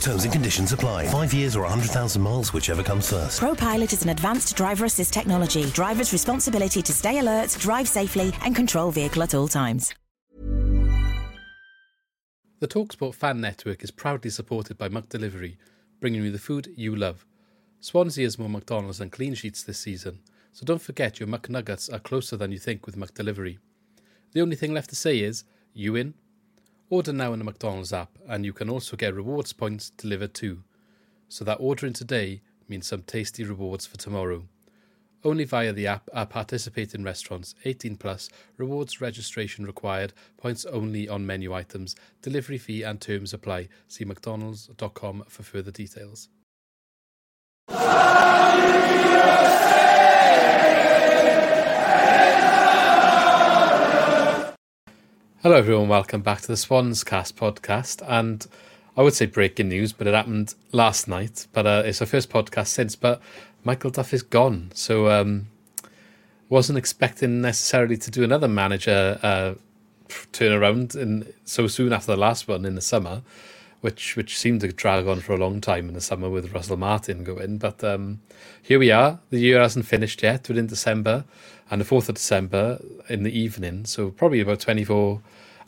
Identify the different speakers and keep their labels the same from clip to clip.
Speaker 1: Terms and conditions apply. Five years or 100,000 miles, whichever comes first.
Speaker 2: ProPilot is an advanced driver assist technology. Driver's responsibility to stay alert, drive safely, and control vehicle at all times.
Speaker 3: The Talksport fan network is proudly supported by McDelivery, bringing you the food you love. Swansea has more McDonald's than clean sheets this season, so don't forget your McNuggets are closer than you think with McDelivery. The only thing left to say is, you in? Order now in the McDonald's app, and you can also get rewards points delivered too. So that ordering today means some tasty rewards for tomorrow. Only via the app are participating restaurants 18 plus, rewards registration required, points only on menu items, delivery fee and terms apply. See mcdonalds.com for further details. Hello, everyone. Welcome back to the Swans Cast podcast. And I would say breaking news, but it happened last night. But uh, it's our first podcast since. But Michael Duff is gone, so um, wasn't expecting necessarily to do another manager uh, turnaround in so soon after the last one in the summer, which which seemed to drag on for a long time in the summer with Russell Martin going. But um, here we are. The year hasn't finished yet. We're in December, and the fourth of December in the evening. So probably about twenty four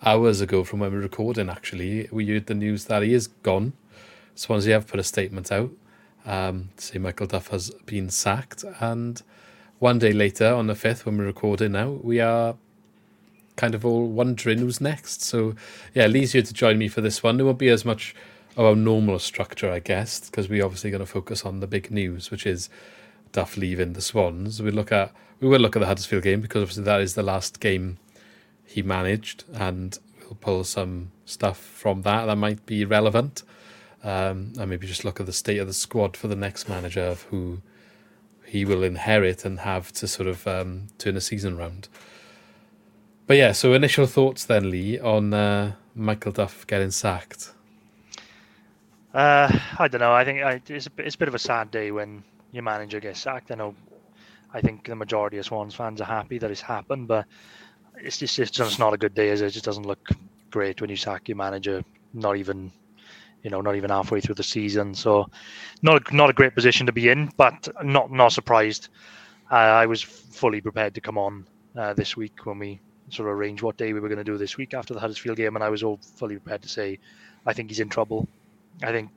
Speaker 3: hours ago from when we we're recording. Actually, we heard the news that he is gone. Swansea have put a statement out um, to say Michael Duff has been sacked, and one day later, on the fifth, when we're recording now, we are kind of all wondering who's next. So, yeah, Lee's here to join me for this one. There won't be as much of our normal structure, I guess, because we're obviously going to focus on the big news, which is Duff leaving the Swans. We look at we will look at the Huddersfield game because obviously that is the last game he managed, and we'll pull some stuff from that that might be relevant. Um, and maybe just look at the state of the squad for the next manager of who he will inherit and have to sort of um, turn a season round. But yeah, so initial thoughts then, Lee, on uh, Michael Duff getting sacked.
Speaker 4: Uh, I don't know. I think I, it's a, it's a bit of a sad day when your manager gets sacked. I know. I think the majority of Swans fans are happy that it's happened, but it's just it's just not a good day. It? it just doesn't look great when you sack your manager. Not even, you know, not even halfway through the season. So, not not a great position to be in, but not not surprised. Uh, I was fully prepared to come on uh, this week when we sort of arranged what day we were going to do this week after the Huddersfield game, and I was all fully prepared to say, I think he's in trouble. I think,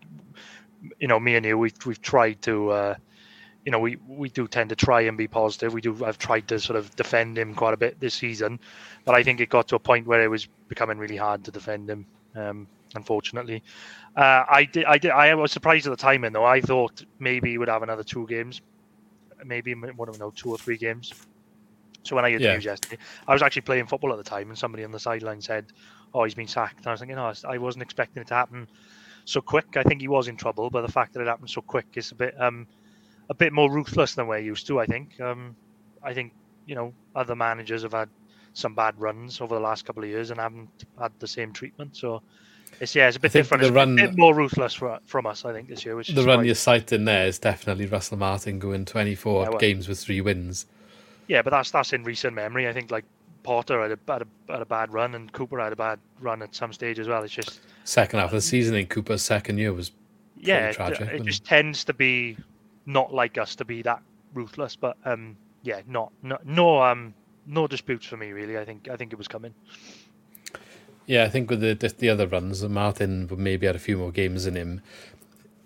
Speaker 4: you know, me and you, we've we've tried to, uh, you know, we we do tend to try and be positive. We do. I've tried to sort of defend him quite a bit this season, but I think it got to a point where it was becoming really hard to defend him. Um, unfortunately, uh, I did. I did. I was surprised at the timing though. I thought maybe he would have another two games, maybe one of know two or three games. So when I heard
Speaker 3: Yeah.
Speaker 4: the news yesterday, I was actually playing football at the time, and somebody on the sideline said, "Oh, he's been sacked." And I was thinking, "No, I wasn't expecting it to happen so quick. I think he was in trouble, but the fact that it happened so quick is a bit um, a bit more ruthless than we're used to. I think. Um, I think you know other managers have had some bad runs over the last couple of years and haven't had the same treatment. So it's yeah, it's a bit different.
Speaker 3: the
Speaker 4: It's
Speaker 3: run-
Speaker 4: a bit more ruthless for, from us, I think, this year. Which
Speaker 3: The run
Speaker 4: quite-
Speaker 3: you're citing there is definitely Russell Martin going 24
Speaker 4: Yeah, well-
Speaker 3: games with three wins.
Speaker 4: Yeah, but that's that's in recent memory. I think like Potter had a, had a, had a bad run and Cooper had a bad run at some stage as well. It's just
Speaker 3: Second half of the season in Cooper's second year was
Speaker 4: yeah,
Speaker 3: tragic,
Speaker 4: it
Speaker 3: wasn't
Speaker 4: just tends to be not like us to be that ruthless. But um, yeah, not no no um no disputes for me really. I think I think it was coming.
Speaker 3: Yeah, I think with the the, the other runs, Martin would maybe had a few more games in him.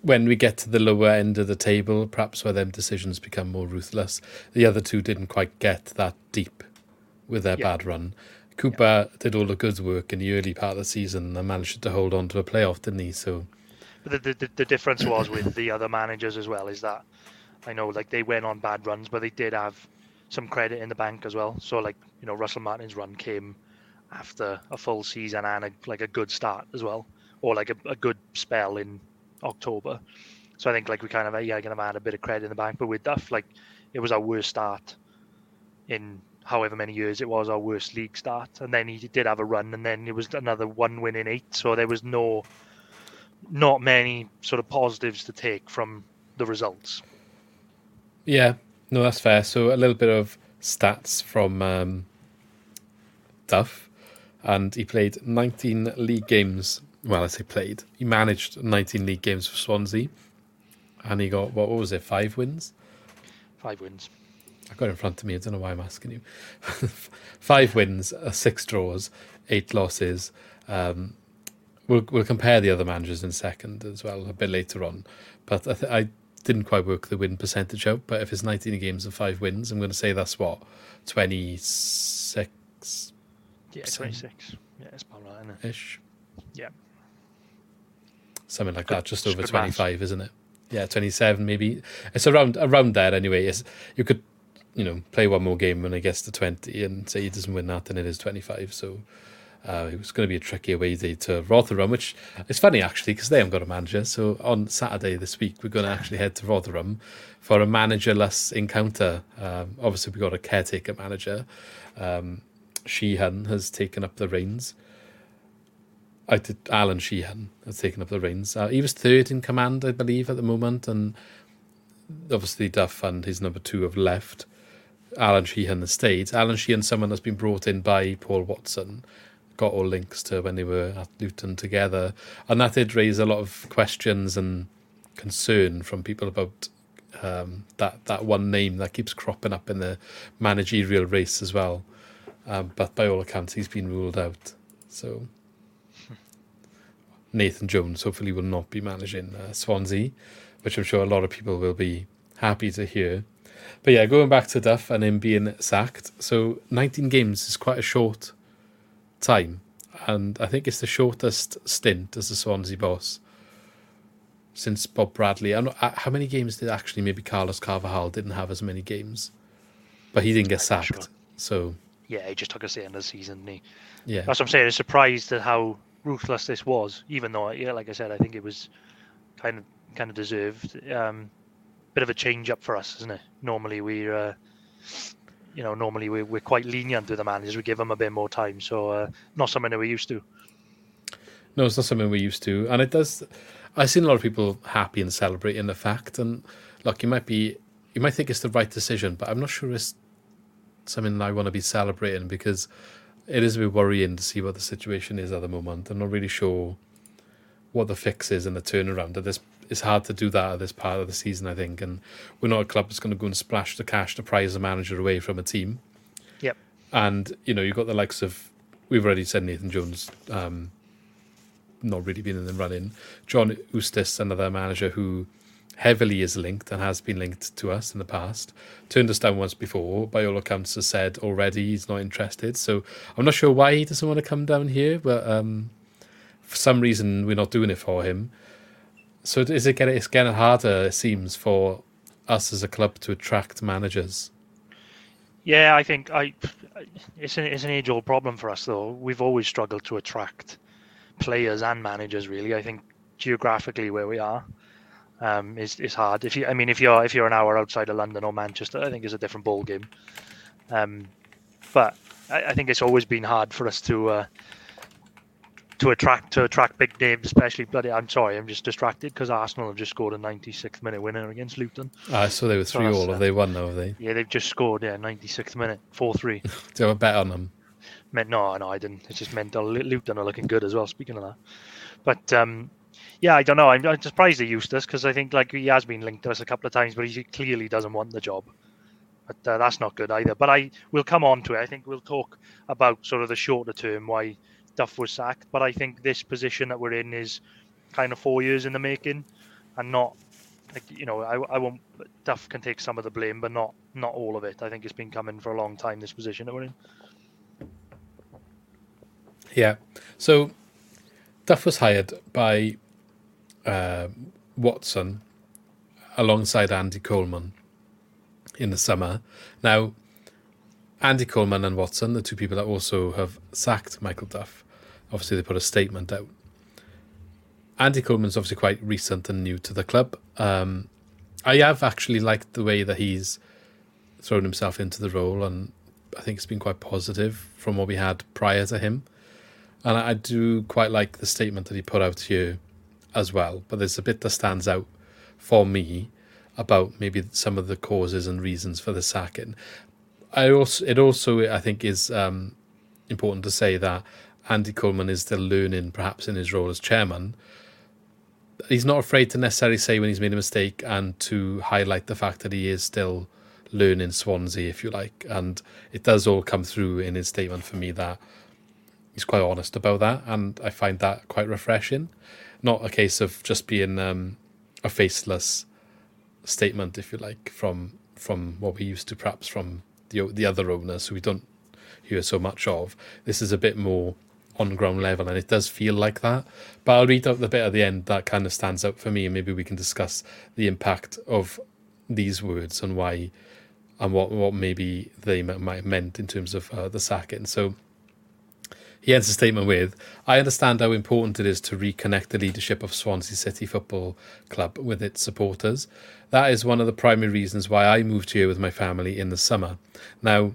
Speaker 3: When we get to the lower end of the table, perhaps where them decisions become more ruthless. The other two didn't quite get that deep with their
Speaker 4: Yeah.
Speaker 3: bad run. Cooper did all the good work in the early part of the season and managed to hold on to a playoff, didn't he? So
Speaker 4: the, the, the difference was with the other managers as well is that I know like they went on bad runs, but they did have some credit in the bank as well. So like you know Russell Martin's run came after a full season and a, like a good start as well, or like a, a good spell in October. So I think like we kind of yeah gonna add a bit of credit in the bank, but with Duff like it was our worst start in however many years it was our worst league start, and then he did have a run, and then it was another one win in eight. So there was no not many sort of positives to take from the results.
Speaker 3: Yeah, no, that's fair. So a little bit of stats from um, Duff, and he played 19 league games. Well, I say played. He managed 19 league games for Swansea, and he got what, what was it? Five wins.
Speaker 4: Five wins.
Speaker 3: I got it in front of me. I don't know why I'm asking you. Five wins, uh, six draws, eight losses. Um, we'll we'll compare the other managers in second as well a bit later on. But I, th- I didn't quite work the win percentage out. But if it's 19 games and five wins, I'm going to say that's what 26
Speaker 4: Yeah, 26. Yeah, it's about right, isn't it?
Speaker 3: ish,
Speaker 4: Yeah.
Speaker 3: something like
Speaker 4: Good-
Speaker 3: that, just over
Speaker 4: good maths.
Speaker 3: 25, isn't it? Yeah, 27 maybe. It's around around there anyway. It's, you could you know play one more game when it gets to 20 and say he doesn't win that, then it is 25. So. Uh, it was going to be a tricky away day to Rotherham, which is funny actually because they haven't got a manager. So on Saturday this week, we're going to actually head to Rotherham for a managerless encounter. Um, obviously, we've got a caretaker manager. Um, Sheehan has taken up the reins. I did. Alan Sheehan has taken up the reins. Uh, he was third in command, I believe, at the moment, and obviously Duff and his number two have left. Alan Sheehan has stayed. Alan Sheehan, someone that's been brought in by Paul Watson, got all links to when they were at Luton together, and that did raise a lot of questions and concern from people about um, that that one name that keeps cropping up in the managerial race as well. Um, but by all accounts, he's been ruled out. So Nathan Jones hopefully will not be managing uh, Swansea, which I'm sure a lot of people will be happy to hear. But yeah, going back to Duff and him being sacked. So 19 games is quite a short time, and I think it's the shortest stint as a Swansea boss since Bob Bradley. I don't, uh, how many games did actually maybe Carlos Carvalhal didn't have as many games, but he didn't get sacked.
Speaker 4: sure.
Speaker 3: So
Speaker 4: Yeah, he just took us the end of the season, didn't he?
Speaker 3: yeah,
Speaker 4: That's what I'm saying. I'm surprised at how ruthless this was, even though, yeah, like I said, I think it was kind of kind of deserved. Um, bit of a change up for us, isn't it? Normally we're, uh, you know, normally we're, we're quite lenient with the managers. We give them a bit more time, so uh, not something that we're used to.
Speaker 3: No, it's not something we're used to, and it does. I've seen a lot of people happy and celebrating the fact, and look, you might be, you might think it's the right decision, but I'm not sure it's something I want to be celebrating because it is a bit worrying to see what the situation is at the moment. I'm not really sure what the fix is and the turnaround. At this, it's hard to do that at this part of the season, I think, and we're not a club that's going to go and splash the cash to prize a manager away from a team.
Speaker 4: Yep.
Speaker 3: And you know, you've got the likes of we've already said Nathan Jones, um, not really been in the running. John Eustace, another manager who heavily is linked and has been linked to us in the past, turned us down once before. By all accounts, has said already he's not interested. So I'm not sure why he doesn't want to come down here, but um, for some reason we're not doing it for him. So is it getting it's getting harder? It seems for us as a club to attract managers.
Speaker 4: Yeah, I think I it's an it's an age old problem for us though. We've always struggled to attract players and managers. Really, I think geographically where we are um, is is hard. If you, I mean, if you're if you're an hour outside of London or Manchester, I think it's a different ball game. Um, but I, I think it's always been hard for us to uh, to attract to attract big names, especially. Bloody, I'm sorry, I'm just distracted because Arsenal have just scored a 96th minute winner against Luton.
Speaker 3: I saw they were three
Speaker 4: that's,
Speaker 3: all.
Speaker 4: uh,
Speaker 3: Have they won though? Have they?
Speaker 4: Yeah, they've just scored. Yeah, 96th minute, four three.
Speaker 3: you have a bet on them?
Speaker 4: meant no, no, I didn't. It's just mental. Lu- Luton are looking good as well. Speaking of that, but um, yeah, I don't know. I'm, I'm surprised they used us because I think like he has been linked to us a couple of times, but he clearly doesn't want the job. But uh, that's not good either. But I will come on to it. I think we'll talk about sort of the shorter term why Duff was sacked. But I think this position that we're in is kind of four years in the making, and not like you know I, I won't. Duff can take some of the blame, but not not all of it. I think it's been coming for a long time. This position that we're in.
Speaker 3: Yeah. So Duff was hired by uh, Watson alongside Andy Coleman in the summer. Now, Andy Coleman and Watson, the two people that also have sacked Michael Duff, obviously they put a statement out. Andy Coleman's obviously quite recent and new to the club. Um, I have actually liked the way that he's thrown himself into the role, and I think it's been quite positive from what we had prior to him. And I do quite like the statement that he put out here as well. But there's a bit that stands out for me about maybe some of the causes and reasons for the sacking. I also it also I think is um, important to say that Andy Coleman is still learning, perhaps in his role as chairman. He's not afraid to necessarily say when he's made a mistake and to highlight the fact that he is still learning Swansea, if you like. And it does all come through in his statement for me that he's quite honest about that, and I find that quite refreshing. Not a case of just being um, a faceless statement, if you like, from from what we used to perhaps from the the other owners who we don't hear so much of. This is a bit more on ground level, and it does feel like that. But I'll read out the bit at the end that kind of stands out for me, and maybe we can discuss the impact of these words and why and what what maybe they might have meant in terms of uh, the sacking. So he ends the statement with I understand how important it is to reconnect the leadership of Swansea City Football Club with its supporters. That is one of the primary reasons why I moved here with my family in the summer. Now,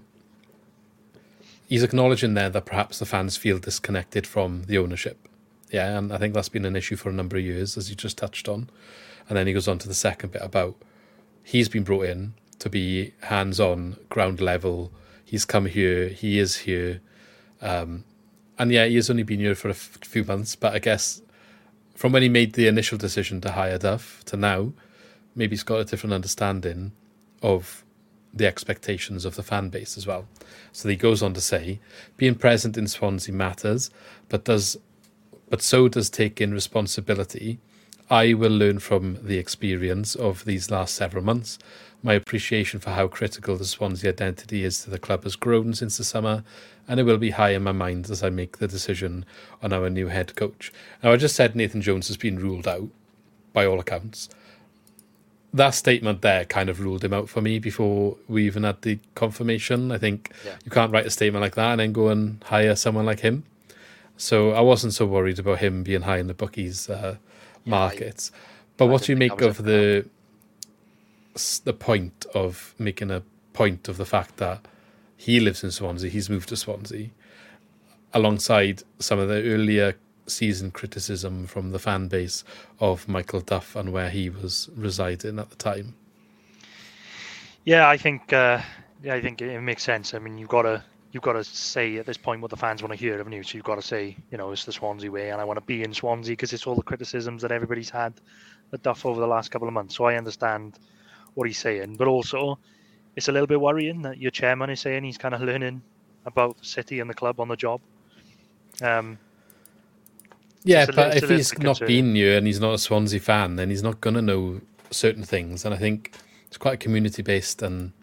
Speaker 3: he's acknowledging there that perhaps the fans feel disconnected from the ownership. Yeah, and I think that's been an issue for a number of years, as you just touched on. And then he goes on to the second bit about he's been brought in to be hands on, ground level. He's come here, he is here. Um, and yeah, he has only been here for a f- few months, but I guess from when he made the initial decision to hire Duff to now, maybe he's got a different understanding of the expectations of the fan base as well. So he goes on to say, being present in Swansea matters, but does but so does taking responsibility. I will learn from the experience of these last several months. My appreciation for how critical the Swansea identity is to the club has grown since the summer, and it will be high in my mind as I make the decision on our new head coach. Now, I just said Nathan Jones has been ruled out by all accounts. That statement there kind of ruled him out for me before we even had the confirmation. I think yeah. you can't write a statement like that and then go and hire someone like him. So I wasn't so worried about him being high in the bookies uh, yeah, markets. but I what do you make of the the point of making a point of the fact that he lives in Swansea, he's moved to Swansea, alongside some of the earlier season criticism from the fan base of Michael Duff and where he was residing at the time.
Speaker 4: Yeah, I think uh, yeah, I think it makes sense. I mean, you've got to you've got to say at this point what the fans want to hear, haven't you? So you've got to say, you know, it's the Swansea way, and I want to be in Swansea because it's all the criticisms that everybody's had at Duff over the last couple of months. So I understand what he's saying, but also it's a little bit worrying that your chairman is saying he's kind of learning about the city and the club on the job. Um,
Speaker 3: yeah, but if he's not been here and he's not a Swansea fan, then he's not going to know certain things. And I think it's quite a community based and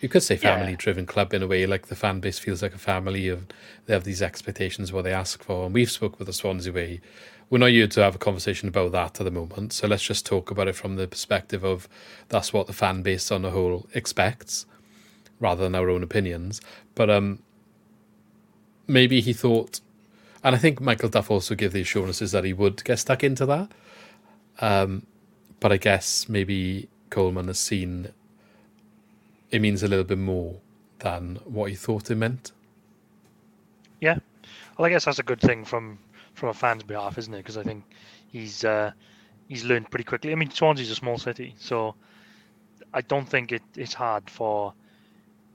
Speaker 3: you could say family driven yeah. club in a way. Like the fan base feels like a family of they have these expectations what they ask for. And we've spoke with the Swansea way we're not here to have a conversation about that at the moment. So let's just talk about it from the perspective of that's what the fan base on the whole expects, rather than our own opinions. But um, maybe he thought, and I think Michael Duff also gave the assurances that he would get stuck into that. Um, but I guess maybe Coleman has seen it means a little bit more than what he thought it meant.
Speaker 4: Yeah, well, I guess that's a good thing from from a fan's behalf, isn't it? Because I think he's uh, he's learned pretty quickly. I mean, Swansea's a small city, so I don't think it, it's hard for,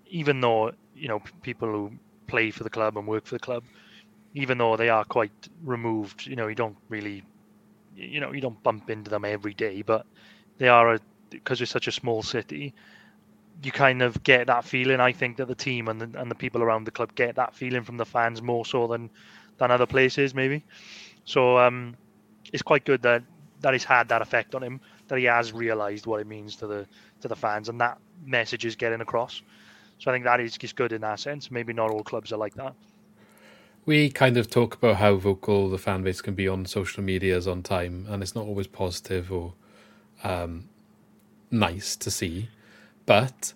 Speaker 4: even though you know people who play for the club and work for the club, even though they are quite removed. You know, you don't really, you know, you don't bump into them every day, but they are a because it's such a small city. You kind of get that feeling. I think that the team and the, and the people around the club get that feeling from the fans more so than than other places maybe. So um, it's quite good that that he's had that effect on him, that he has realised what it means to the to the fans, and that message is getting across. So I think that is just good in that sense. Maybe not all clubs are like that.
Speaker 3: We kind of talk about how vocal the fan base can be on social medias on time, and it's not always positive or um, nice to see. But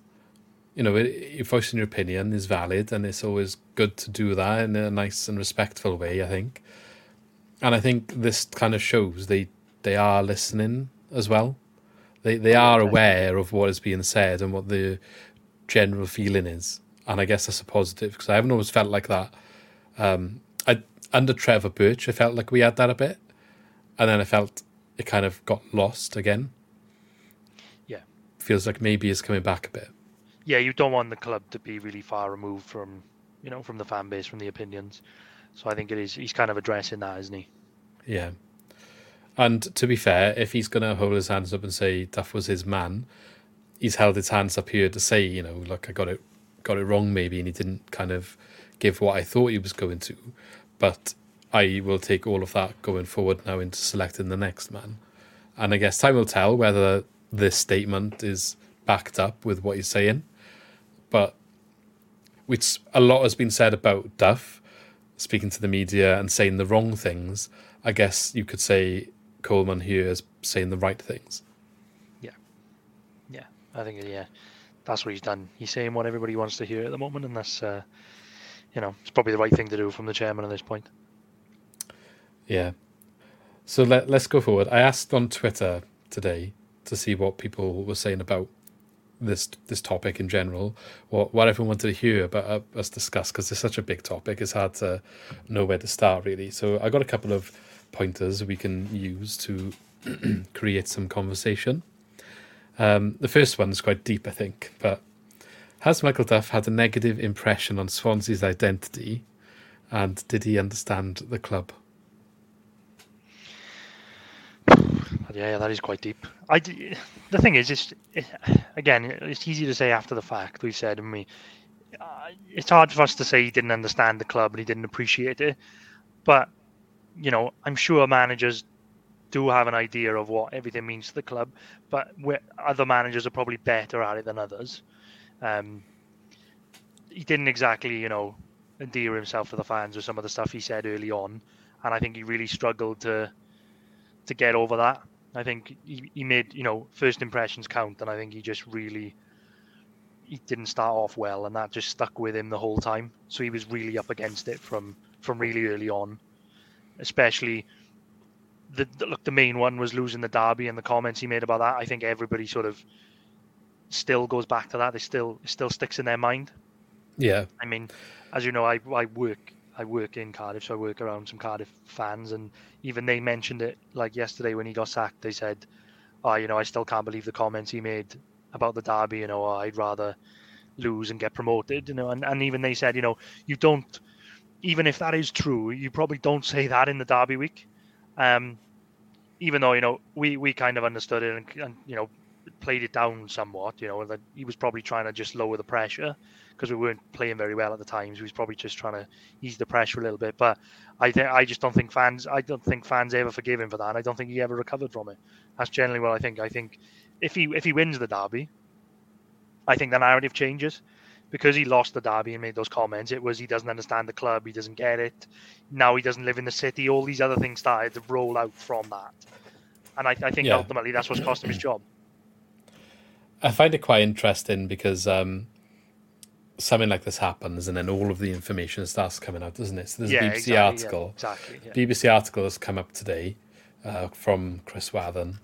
Speaker 3: you know, voicing your opinion is valid, and it's always good to do that in a nice and respectful way. I think, and I think this kind of shows they they are listening as well. They they are aware of what is being said and what the general feeling is, and I guess that's a positive because I haven't always felt like that. Um, I under Trevor Birch, I felt like we had that a bit, and then I felt it kind of got lost again.
Speaker 4: Yeah,
Speaker 3: feels like maybe it's coming back a bit
Speaker 4: yeah, you don't want the club to be really far removed from, you know, from the fan base, from the opinions. So I think it is. He's kind of addressing that, isn't he?
Speaker 3: Yeah. And to be fair, if he's going to hold his hands up and say Duff was his man, he's held his hands up here to say, you know, look, I got it, got it wrong maybe, and he didn't kind of give what I thought he was going to. But I will take all of that going forward now into selecting the next man. And I guess time will tell whether this statement is backed up with what he's saying but which a lot has been said about Duff speaking to the media and saying the wrong things. I guess you could say Coleman here is saying the right things.
Speaker 4: Yeah, yeah, I think yeah, that's what he's done. He's saying what everybody wants to hear at the moment, and that's uh, you know it's probably the right thing to do from the chairman at this point.
Speaker 3: Yeah. So let, let's go forward. I asked on Twitter today to see what people were saying about this this topic in general, what what everyone wanted to hear about uh, us discuss because it's such a big topic. It's hard to know where to start really. So I got a couple of pointers we can use to create some conversation. Um, the first one is quite deep, I think, but has Michael Duff had a negative impression on Swansea's identity, and did he understand the club?
Speaker 4: Yeah, that is quite deep. I, the thing is, it's it, again, it's easy to say after the fact. We've said, and we, uh, it's hard for us to say he didn't understand the club and he didn't appreciate it. But you know, I'm sure managers do have an idea of what everything means to the club, but other managers are probably better at it than others. Um, he didn't exactly, you know, endear himself to the fans with some of the stuff he said early on, and I think he really struggled to to get over that. I think he, he made you know first impressions count, and I think he just really he didn't start off well, and that just stuck with him the whole time. So he was really up against it from from really early on, especially. The, the look, the main one was losing the derby, and the comments he made about that. I think everybody sort of still goes back to that. It still it still sticks in their mind.
Speaker 3: Yeah.
Speaker 4: I mean, as you know, I I work I work in Cardiff, so I work around some Cardiff fans, and even they mentioned it like yesterday when he got sacked. They said, "Oh, you know, I still can't believe the comments he made about the derby. You know, oh, I'd rather lose and get promoted." You know, and, and even they said, you know, you don't, even if that is true, you probably don't say that in the derby week. Um, even though you know we we kind of understood it and, and you know played it down somewhat. You know that he was probably trying to just lower the pressure because we weren't playing very well at the times. He was probably just trying to ease the pressure a little bit. But I think I just don't think fans. I don't think fans ever forgive him for that. I don't think he ever recovered from it. That's generally what I think. I think if he if he wins the derby, I think the narrative changes because he lost the derby and made those comments. It was he doesn't understand the club. He doesn't get it. Now he doesn't live in the city. All these other things started to roll out from that. And I, I think yeah. ultimately that's what's cost him his job.
Speaker 3: I find it quite interesting because um, something like this happens, and then all of the information starts coming out, doesn't it? So there's
Speaker 4: yeah,
Speaker 3: a BBC
Speaker 4: exactly,
Speaker 3: article.
Speaker 4: Yeah, exactly. Yeah.
Speaker 3: BBC article has come up today uh, from Chris Wathan,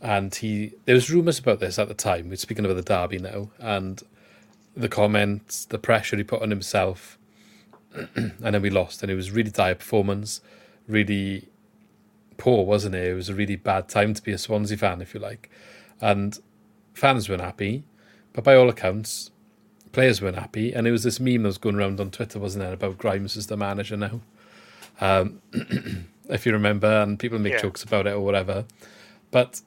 Speaker 3: and he there was rumours about this at the time. We're speaking about the derby now, and the comments, the pressure he put on himself, and then we lost, and it was really dire performance, really poor, wasn't it? It was a really bad time to be a Swansea fan, if you like, and fans weren't happy, but by all accounts, players weren't happy. And it was this meme that was going around on Twitter, wasn't it, about Grimes as the manager now. Um, if you remember, and people make yeah. jokes about it or whatever. But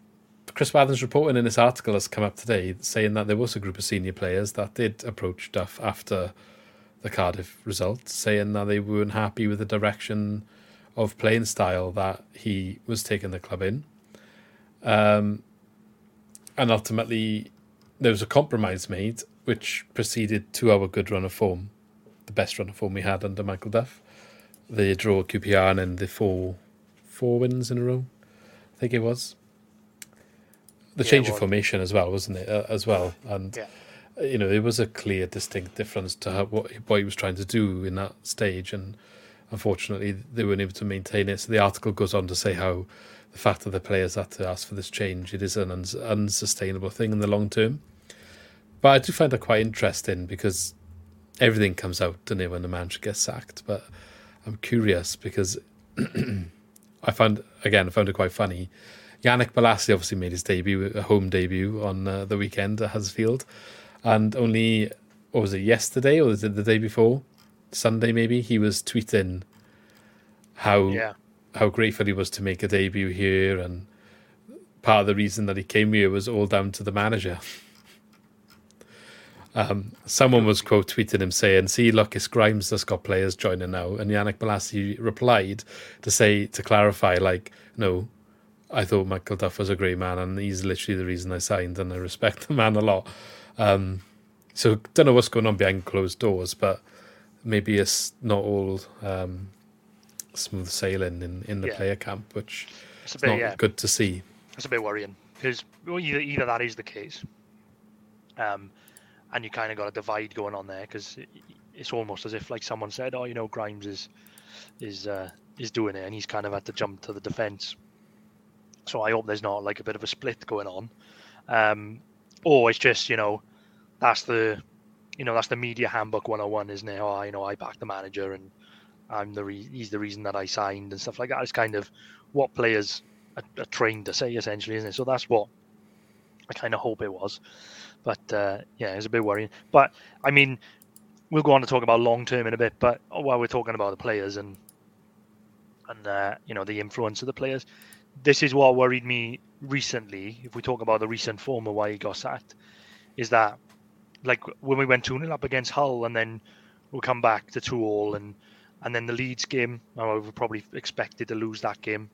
Speaker 3: Chris Wathan's reporting in this article has come up today saying that there was a group of senior players that did approach Duff after the Cardiff result, saying that they weren't happy with the direction of playing style that he was taking the club in. Um, and ultimately, there was a compromise made, which preceded to our good run of form, the best run of form we had under Michael Duff. The draw at QPR and then the four four wins in a row, I think it was. the
Speaker 4: Yeah,
Speaker 3: change of formation as well, wasn't it? Uh, as well, and
Speaker 4: Yeah.
Speaker 3: you know, it was a clear, distinct difference to how, what what he was trying to do in that stage, and unfortunately, they weren't able to maintain it. So the article goes on to say how the fact that the players had to ask for this change, it is an uns- unsustainable thing in the long term. But I do find that quite interesting because everything comes out, doesn't it, when the manager gets sacked? But I'm curious because I found again I found it quite funny. Yannick Bolasie obviously made his debut, a home debut on uh, the weekend at Huddersfield, and only what was it yesterday or was it the day before, Sunday maybe? He was tweeting how
Speaker 4: Yeah.
Speaker 3: How grateful he was to make a debut here, and part of the reason that he came here was all down to the manager. Um, someone was quote tweeting him saying, "See, look, it's Grimes that's got players joining now." And Yannick Bolasie replied to say to clarify, like, "No, I thought Michael Duff was a great man, and he's literally the reason I signed, and I respect the man a lot." Um, so don't know what's going on behind closed doors, but maybe it's not all um, smooth sailing in, in the
Speaker 4: Yeah.
Speaker 3: player camp, which
Speaker 4: It's a
Speaker 3: is
Speaker 4: bit,
Speaker 3: not
Speaker 4: yeah,
Speaker 3: good to see.
Speaker 4: it's a bit worrying because either, either that is the case, um, and you kind of got a divide going on there because it, it's almost as if like someone said, "Oh, you know, Grimes is is uh, is doing it," and he's kind of had to jump to the defence. So I hope there's not like a bit of a split going on, um, or it's just you know that's the you know that's the media handbook 101 isn't it oh you know i back the manager and i'm the re- he's the reason that i signed and stuff like that. It's kind of what players are, are trained to say essentially isn't it? So that's what i kind of hope it was. But uh, yeah it's a bit worrying. But i mean we'll go on to talk about long term in a bit but while we're talking about the players and and uh, you know the influence of the players this is what worried me recently if we talk about the recent form of why he got sacked is that like when we went 2 0 up against Hull and then we'll come back to 2 all and and then the Leeds game, I was probably expected to lose that game.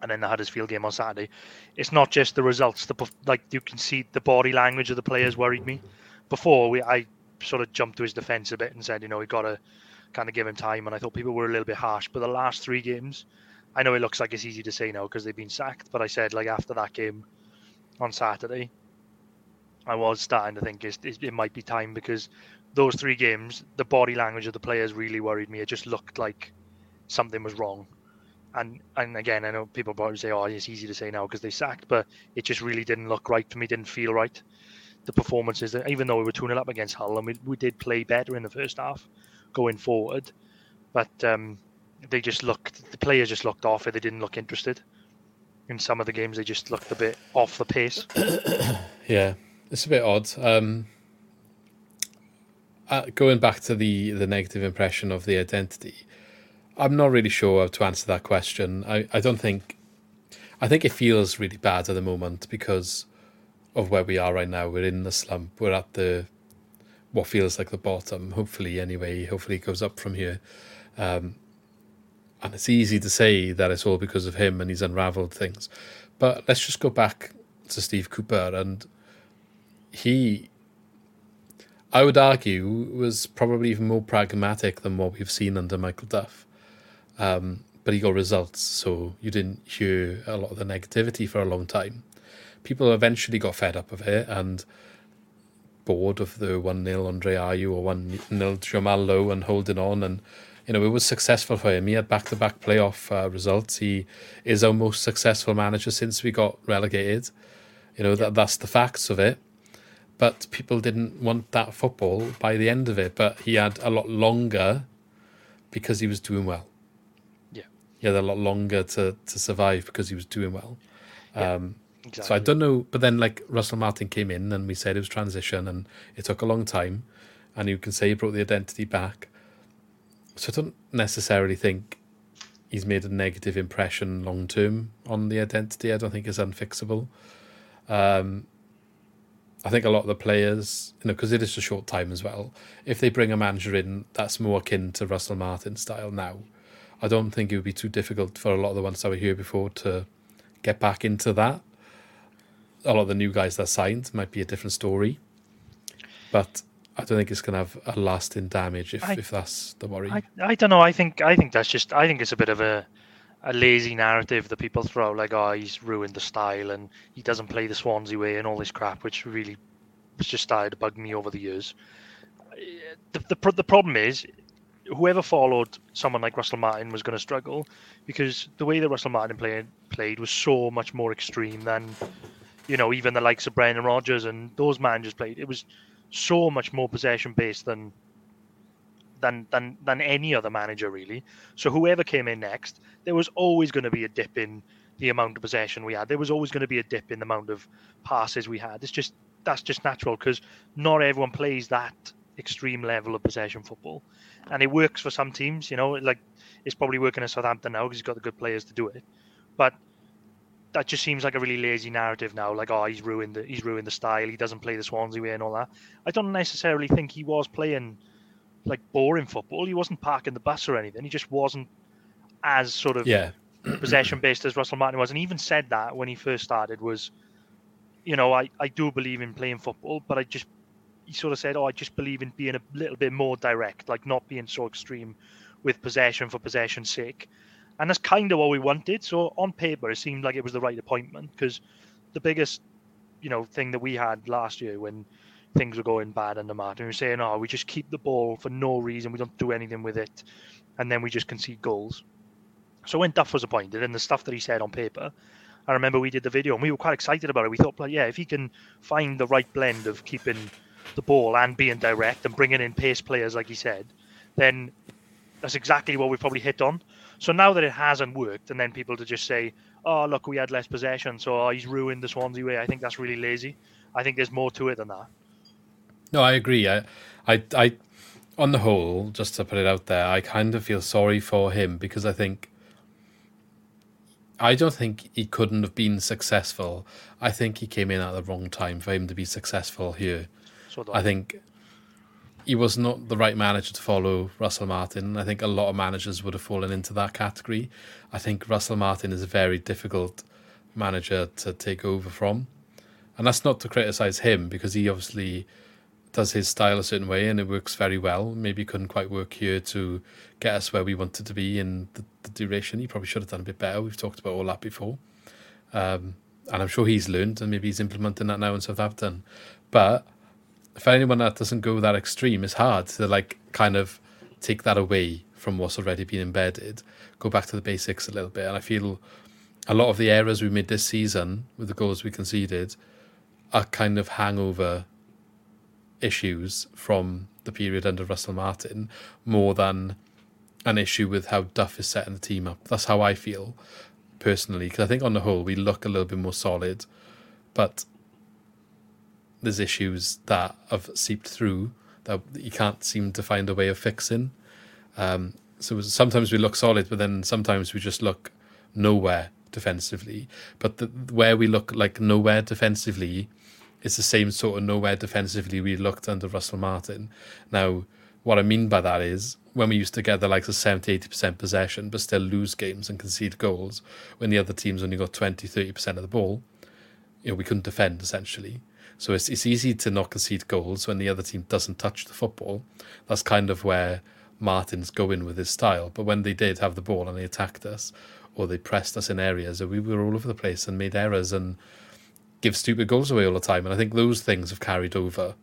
Speaker 4: And then the Huddersfield game on Saturday. It's not just the results, the like you can see the body language of the players worried me. Before we I sort of jumped to his defence a bit and said, you know, we gotta kind of give him time and I thought people were a little bit harsh. But the last three games, I know it looks like it's easy to say now because they've been sacked, but I said like after that game on Saturday, I was starting to think it might be time because those three games, the body language of the players really worried me. It just looked like something was wrong. And and again, I know people probably say, "Oh, it's easy to say now because they sacked," but it just really didn't look right for me. Didn't feel right. The performances, even though we were tuning up against Hull, and we, we did play better in the first half, going forward, but um, they just looked. The players just looked off. They didn't look interested. In some of the games, they just looked a bit off the pace.
Speaker 3: Yeah, it's a bit odd. Um, uh, going back to the the negative impression of the identity, I'm not really sure how to answer that question. I, I don't think. I think it feels really bad at the moment because of where we are right now. We're in the slump. We're at the what feels like the bottom. Hopefully, anyway. Hopefully, it goes up from here. Um, and it's easy to say that it's all because of him and he's unravelled things. But let's just go back to Steve Cooper and he I would argue was probably even more pragmatic than what we've seen under Michael Duff. Um, but he got results, so you didn't hear a lot of the negativity for a long time. People eventually got fed up of it and bored of the 1 0 Andre Ayew or 1 0 Jamal Lowe and holding on. And, you know, it was successful for him. He had back to back playoff uh, results. He is our most successful manager since we got relegated. You know, that that's the facts of it but people didn't want that football by the end of it. But he had a lot longer because he was doing well.
Speaker 4: Yeah.
Speaker 3: He had a lot longer to, to survive because he was doing well. Um,
Speaker 4: Exactly.
Speaker 3: So I don't know. But then, like, Russell Martin came in and we said it was transition and it took a long time. And you can say he brought the identity back. So I don't necessarily think he's made a negative impression long term on the identity. I don't think it's unfixable. Um, I think a lot of the players, you know, because it is a short time as well. If they bring a manager in that's more akin to Russell Martin style now, I don't think it would be too difficult for a lot of the ones that were here before to get back into that. A lot of the new guys that signed might be a different story, but I don't think it's going to have a lasting damage if,
Speaker 4: I-
Speaker 3: if that's the worry.
Speaker 4: I, I don't know. I think I think that's just I think it's a bit of a a lazy narrative that people throw like, oh, he's ruined the style and he doesn't play the Swansea way and all this crap, which really has just started to bug me over the years. The, the, the problem is, whoever followed someone like Russell Martin was going to struggle because the way that Russell Martin played played was so much more extreme than you know even the likes of Brendan Rodgers and those managers played. It was so much more possession based than than than than any other manager really. So whoever came in next, there was always going to be a dip in the amount of possession we had. There was always going to be a dip in the amount of passes we had. It's just that's just natural because not everyone plays that extreme level of possession football, and it works for some teams. You know, like it's probably working at Southampton now because he's got the good players to do it, but that just seems like a really lazy narrative now. Like, oh, he's ruined the he's ruined the style. He doesn't play the Swansea way and all that. I don't necessarily think he was playing like boring football. He wasn't parking the bus or anything. He just wasn't as sort of
Speaker 3: yeah.
Speaker 4: possession based as Russell Martin was. And he even said that when he first started was, you know, I, I do believe in playing football, but I just he sort of said, oh, I just believe in being a little bit more direct, like not being so extreme with possession for possession's sake. And that's kind of what we wanted. So on paper, it seemed like it was the right appointment because the biggest, you know, thing that we had last year when things were going bad under Martin. We were saying, "Oh, we just keep the ball for no reason. We don't do anything with it, and then we just concede goals." So when Duff was appointed, and the stuff that he said on paper, I remember we did the video and we were quite excited about it. We thought, yeah, if he can find the right blend of keeping the ball and being direct and bringing in pace players, like he said, then that's exactly what we probably hit on. So now that it hasn't worked, and then people to just say, "Oh, look, we had less possession, so oh, he's ruined the Swansea way," I think that's really lazy. I think there's more to it than that.
Speaker 3: No, I agree. I, I, I, on the whole, just to put it out there, I kind of feel sorry for him because I think, I don't think he couldn't have been successful. I think he came in at the wrong time for him to be successful here. So I think he was not the right manager to follow Russell Martin. I think a lot of managers would have fallen into that category. I think Russell Martin is a very difficult manager to take over from. And that's not to criticize him because he obviously does his style a certain way and it works very well. Maybe couldn't quite work here to get us where we wanted to be in the, the duration. He probably should have done a bit better. We've talked about all that before. Um, and I'm sure he's learned and maybe he's implementing that now in Southampton. But for anyone that doesn't go that extreme, it's hard to like kind of take that away from what's already been embedded, go back to the basics a little bit. And I feel a lot of the errors we made this season with the goals we conceded are kind of hangover issues from the period under Russell Martin more than an issue with how Duff is setting the team up. That's how I feel personally, because I think on the whole we look a little bit more solid, but there's issues that have seeped through that you can't seem to find a way of fixing. Um, so sometimes we look solid, but then sometimes we just look nowhere defensively. But the, where we look like nowhere defensively it's the same sort of nowhere defensively we looked under Russell Martin. Now, what I mean by that is when we used to get the like a 70 80% possession but still lose games and concede goals when the other teams only got 20 30% of the ball, you know, we couldn't defend essentially. So it's it's easy to not concede goals when the other team doesn't touch the football. That's kind of where Martin's going with his style. But when they did have the ball and they attacked us or they pressed us in areas, we were all over the place and made errors and give stupid goals away all the time, and I think those things have carried over.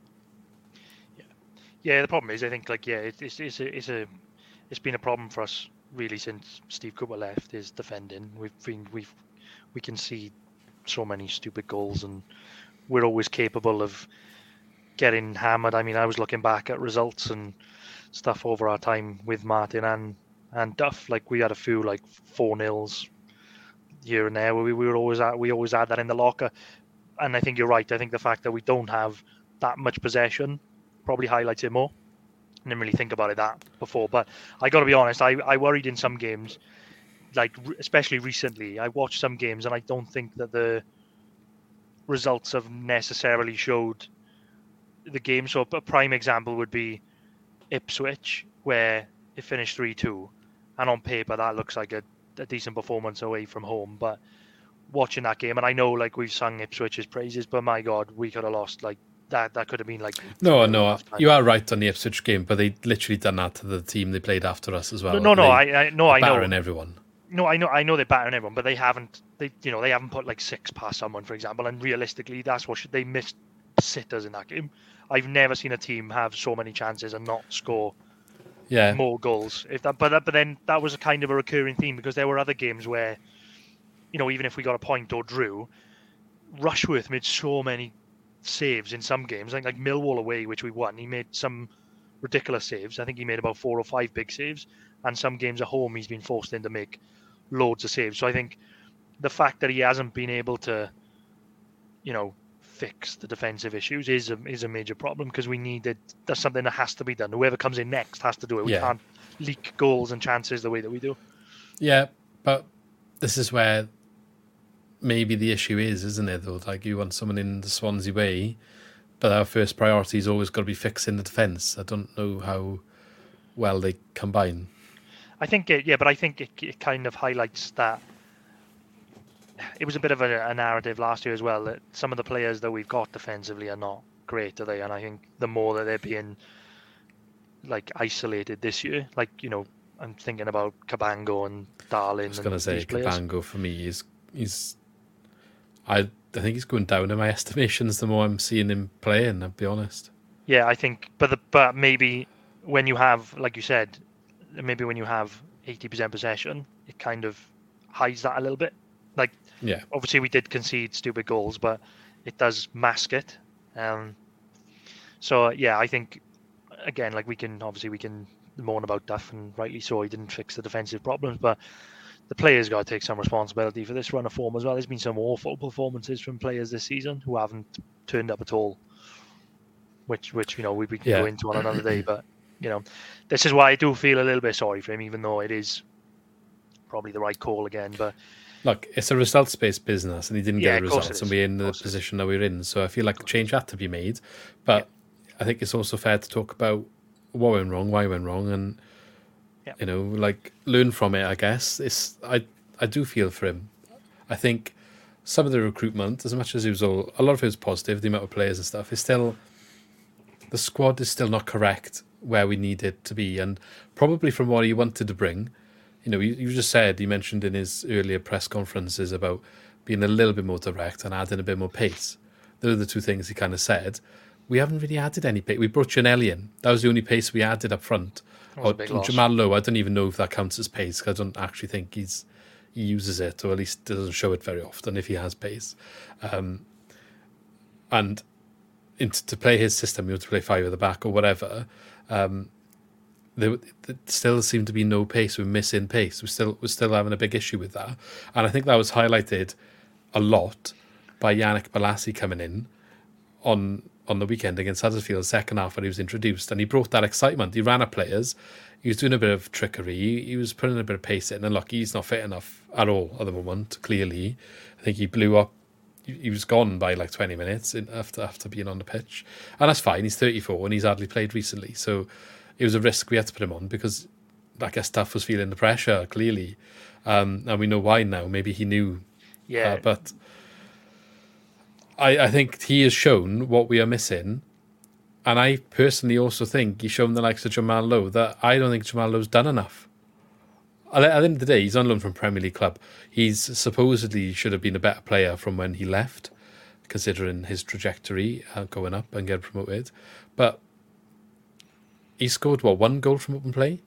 Speaker 4: Yeah, yeah. The problem is, I think, like, yeah, it's it's a, it's a it's been a problem for us really since Steve Cooper left. Is defending. We've been we've we can see so many stupid goals, and we're always capable of getting hammered. I mean, I was looking back at results and stuff over our time with Martin and and Duff. Like we had a few like four nils here and there. We, we were always at, we always had that in the locker and I think you're right. I think the fact that we don't have that much possession probably highlights it more. I didn't really think about it that before, but I got to be honest. I, I worried in some games, like especially recently. I watched some games and I don't think that the results have necessarily showed the game. So a prime example would be Ipswich, where it finished three two, and on paper that looks like a, a decent performance away from home, but watching that game, and I know like we've sung Ipswich's praises, but my God, we could have lost like that. That could have been like
Speaker 3: no, no. You are right on the Ipswich game, but they literally done that to the team they played after us as well.
Speaker 4: No, no, no I, I no, I know.
Speaker 3: And everyone.
Speaker 4: no, I know, I know they're battering everyone, but they haven't. They, you know, they haven't put like six past someone, for example. And realistically, that's what should they missed sitters in that game. I've never seen a team have so many chances and not score
Speaker 3: Yeah,
Speaker 4: more goals. If that, but that, but then that was a kind of a recurring theme because there were other games where, you know, even if we got a point or drew, Rushworth made so many saves in some games. Like like Millwall away, which we won, he made some ridiculous saves. I think he made about four or five big saves, and some games at home he's been forced in to make loads of saves. So I think the fact that he hasn't been able to, you know, fix the defensive issues is a is a major problem because we need it. That's something that has to be done. Whoever comes in next has to do it. We
Speaker 3: Yeah.
Speaker 4: can't leak goals and chances the way that we do.
Speaker 3: yeah, but this is where maybe the issue is, isn't it? Though, like you want someone in the Swansea way, but our first priority is always got to be fixing the defence. I don't know how well they combine.
Speaker 4: I think it, yeah, but I think it, it kind of highlights that it was a bit of a, a narrative last year as well that some of the players that we've got defensively are not great, are they? And I think the more that they're being like isolated this year, like you know, I'm thinking about Cabango and Darling.
Speaker 3: I was going to say. Cabango for me is he's I I think he's going down in my estimations the more I'm seeing him playing. I'll be honest.
Speaker 4: Yeah, I think, but the, but maybe when you have, like you said, maybe when you have eighty percent possession, it kind of hides that a little bit. Like
Speaker 3: Yeah,
Speaker 4: obviously we did concede stupid goals, but it does mask it. Um, so yeah, I think again, like we can obviously we can moan about Duff, and rightly so. He didn't fix the defensive problems, but the players got to take some responsibility for this run of form as well. There's been some awful performances from players this season who haven't turned up at all, which which you know we, we can
Speaker 3: Yeah.
Speaker 4: go into on another day. But you know, this is why I do feel a little bit sorry for him, even though it is probably the right call again. But
Speaker 3: look, it's a results based business, and he didn't
Speaker 4: Yeah,
Speaker 3: get the
Speaker 4: of course it
Speaker 3: results, and we're in the
Speaker 4: course it is.
Speaker 3: position that we're in. So I feel like a change had to be made, but I think it's also fair to talk about what went wrong, why it went wrong, and
Speaker 4: Yeah.
Speaker 3: you know, like learn from it. I guess it's I I do feel for him. I think some of the recruitment, as much as it was all a lot of it was positive, the amount of players and stuff, is still the squad is still not correct where we need it to be, and probably from what he wanted to bring. You know, you, you just said he mentioned in his earlier press conferences about being a little bit more direct and adding a bit more pace. Those are the two things he kind of said. We haven't really added any pace. We brought Ginnelly in. That was the only pace we added up front. Or. Jamal Lowe, I don't even know if that counts as pace 'cause I don't actually think he's he uses it, or at least doesn't show it very often if he has pace. Um, and in, to play his system, you have to play five at the back or whatever. Um, there, there still seemed to be no pace. We're missing pace. We're still we're still having a big issue with that, and I think that was highlighted a lot by Yannick Bolasie coming in on on the weekend against Huddersfield, second half when he was introduced, and he brought that excitement. He ran at players. He was doing a bit of trickery. He, he was putting a bit of pace in, and look, he's not fit enough at all at the moment. Clearly, I think he blew up. He he was gone by like twenty minutes in, after after being on the pitch, and that's fine. He's thirty four and he's hardly played recently, so it was a risk we had to put him on because I guess Duff was feeling the pressure clearly, um, and we know why now. Maybe he knew
Speaker 4: yeah,
Speaker 3: uh, but I, I think he has shown what we are missing. And I personally also think he's shown the likes of Jamal Lowe that I don't think Jamal Lowe's done enough. At the end of the day, he's on loan from Premier League club. He's supposedly should have been a better player from when he left, considering his trajectory uh, going up and getting promoted. But he scored what one goal from open play.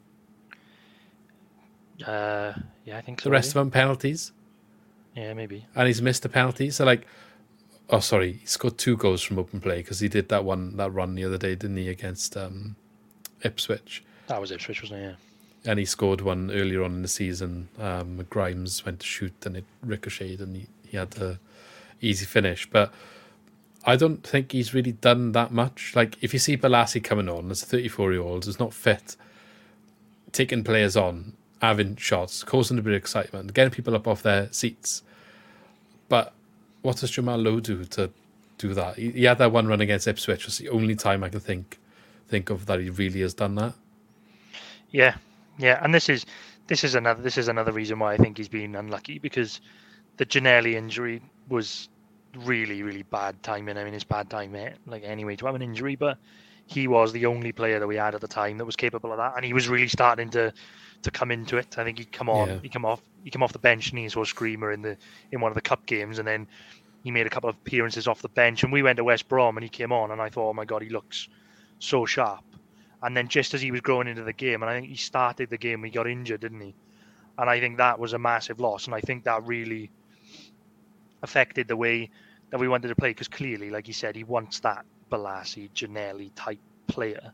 Speaker 4: uh, yeah, I think so.
Speaker 3: The rest
Speaker 4: yeah.
Speaker 3: of them penalties.
Speaker 4: yeah, maybe.
Speaker 3: and he's missed a penalty. So like, oh sorry, he scored two goals from open play because he did that one that run the other day, didn't he, against um, Ipswich?
Speaker 4: That was Ipswich, wasn't it? Yeah.
Speaker 3: And he scored one earlier on in the season. Um, Grimes went to shoot and it ricocheted, and he, he had the easy finish. But I don't think he's really done that much. Like if you see Bolasie coming on as a 34 year old who's not fit, taking players on, having shots, causing a bit of excitement, getting people up off their seats. But what does Jamal Lowe do to do that? He, he had that one run against Ipswich. Was the only time I can think think of that he really has done that.
Speaker 4: Yeah, yeah, and this is this is another this is another reason why I think he's been unlucky because the Ginnelly injury was really, really bad timing. I mean, it's bad timing, eh? like anyway, to have an injury, but he was the only player that we had at the time that was capable of that, and he was really starting to to come into it. I think he come on,
Speaker 3: Yeah.
Speaker 4: he come off, he come off the bench, and he saw a screamer in the in one of the cup games, and then he made a couple of appearances off the bench, and we went to West Brom, and he came on, and I thought, oh my god, he looks so sharp. And then just as he was growing into the game, and I think he started the game, he got injured, didn't he? And I think that was a massive loss, and I think that really affected the way that we wanted to play because clearly, like he said, he wants that Bolasie, Ginnelly type player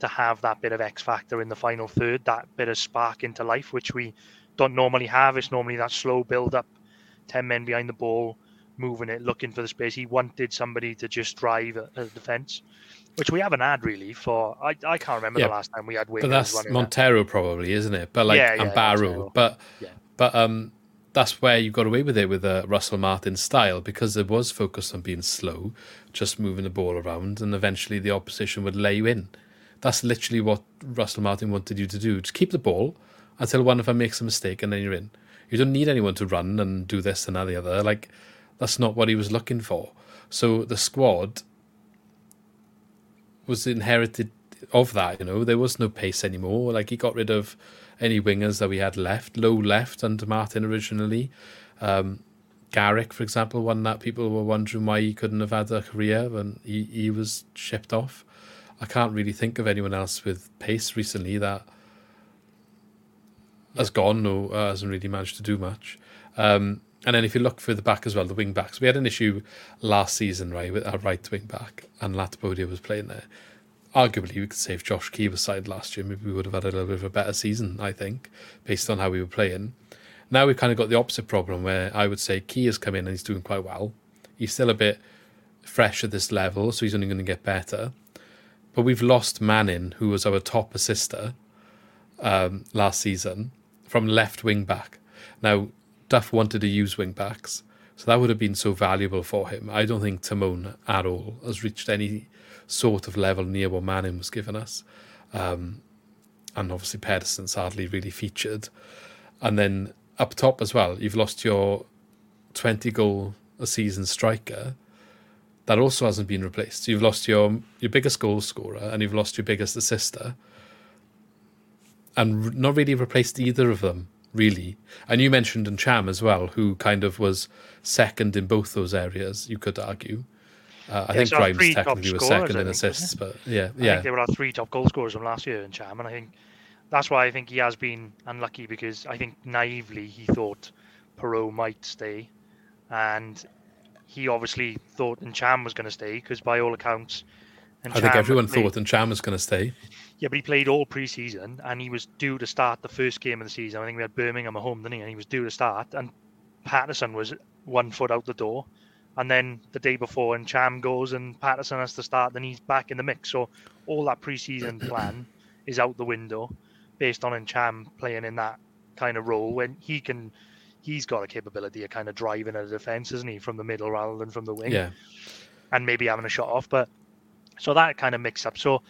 Speaker 4: to have that bit of X factor in the final third, that bit of spark into life, which we don't normally have. It's normally that slow build up, 10 men behind the ball, moving it, looking for the space. He wanted somebody to just drive a, a defence, which we haven't had really for. I, I can't remember
Speaker 3: Yeah,
Speaker 4: the last time we had wingers
Speaker 3: But that's
Speaker 4: that.
Speaker 3: Montero probably, isn't it? But like
Speaker 4: Yeah, yeah,
Speaker 3: and Barrow.
Speaker 4: Montero.
Speaker 3: But but um that's where you got away with it with uh, Russell Martin style because it was focused on being slow, just moving the ball around, and eventually the opposition would lay you in. That's literally what Russell Martin wanted you to do. Just keep the ball until one of them makes a mistake, and then you're in. You don't need anyone to run and do this and that the other. Like that's not what he was looking for. So the squad was inherited of that. You know, there was no pace anymore. Like he got rid of any wingers that we had left, low left under Martin originally. Um, Garrick, for example, one that people were wondering why he couldn't have had a career when he, he was shipped off. I can't really think of anyone else with pace recently that has gone or uh, hasn't really managed to do much. Um, and then if you look further back as well, the wing backs, we had an issue last season, right, with our right wing back, and Latibeaudiere was playing there. Arguably, we could say if Josh Key was signed last year, maybe we would have had a little bit of a better season, I think, based on how we were playing. Now we've kind of got the opposite problem where I would say Key has come in and he's doing quite well. He's still a bit fresh at this level, so he's only going to get better. But we've lost Manning, who was our top assister um, last season, from left wing back. Now, Duff wanted to use wing backs, so that would have been so valuable for him. I don't think Tymon at all has reached any sort of level near what Manning was giving us. Um, and obviously, Pedersen's hardly really featured. And then up top as well, you've lost your 20 goal a season striker. That also hasn't been replaced. You've lost your your biggest goal scorer and you've lost your biggest assister and not really replaced either of them, really. And you mentioned Ntcham as well, who kind of was second in both those areas, you could argue. Uh, I
Speaker 4: Yeah,
Speaker 3: think Grimes technically was second in assists, but yeah,
Speaker 4: I
Speaker 3: yeah.
Speaker 4: think they were our three top goal scorers from last year Ntcham, and I think that's why I think he has been unlucky because I think naively he thought Piroe might stay, and he obviously thought Ntcham was going to stay because by all accounts,
Speaker 3: I think everyone
Speaker 4: played-
Speaker 3: thought Ntcham was going to stay.
Speaker 4: Yeah, but he played all pre-season, and he was due to start the first game of the season. I think we had Birmingham at home, didn't he? And he was due to start, and Paterson was one foot out the door. And then the day before, and Ntcham goes, and Paterson has to start, then he's back in the mix. So all that pre-season plan is out the window, based on Ntcham playing in that kind of role when he can. He's got a capability of kind of driving at a defense, isn't he, from the middle rather than from the wing
Speaker 3: Yeah.
Speaker 4: and maybe having a shot off. But so that kind of mix up. So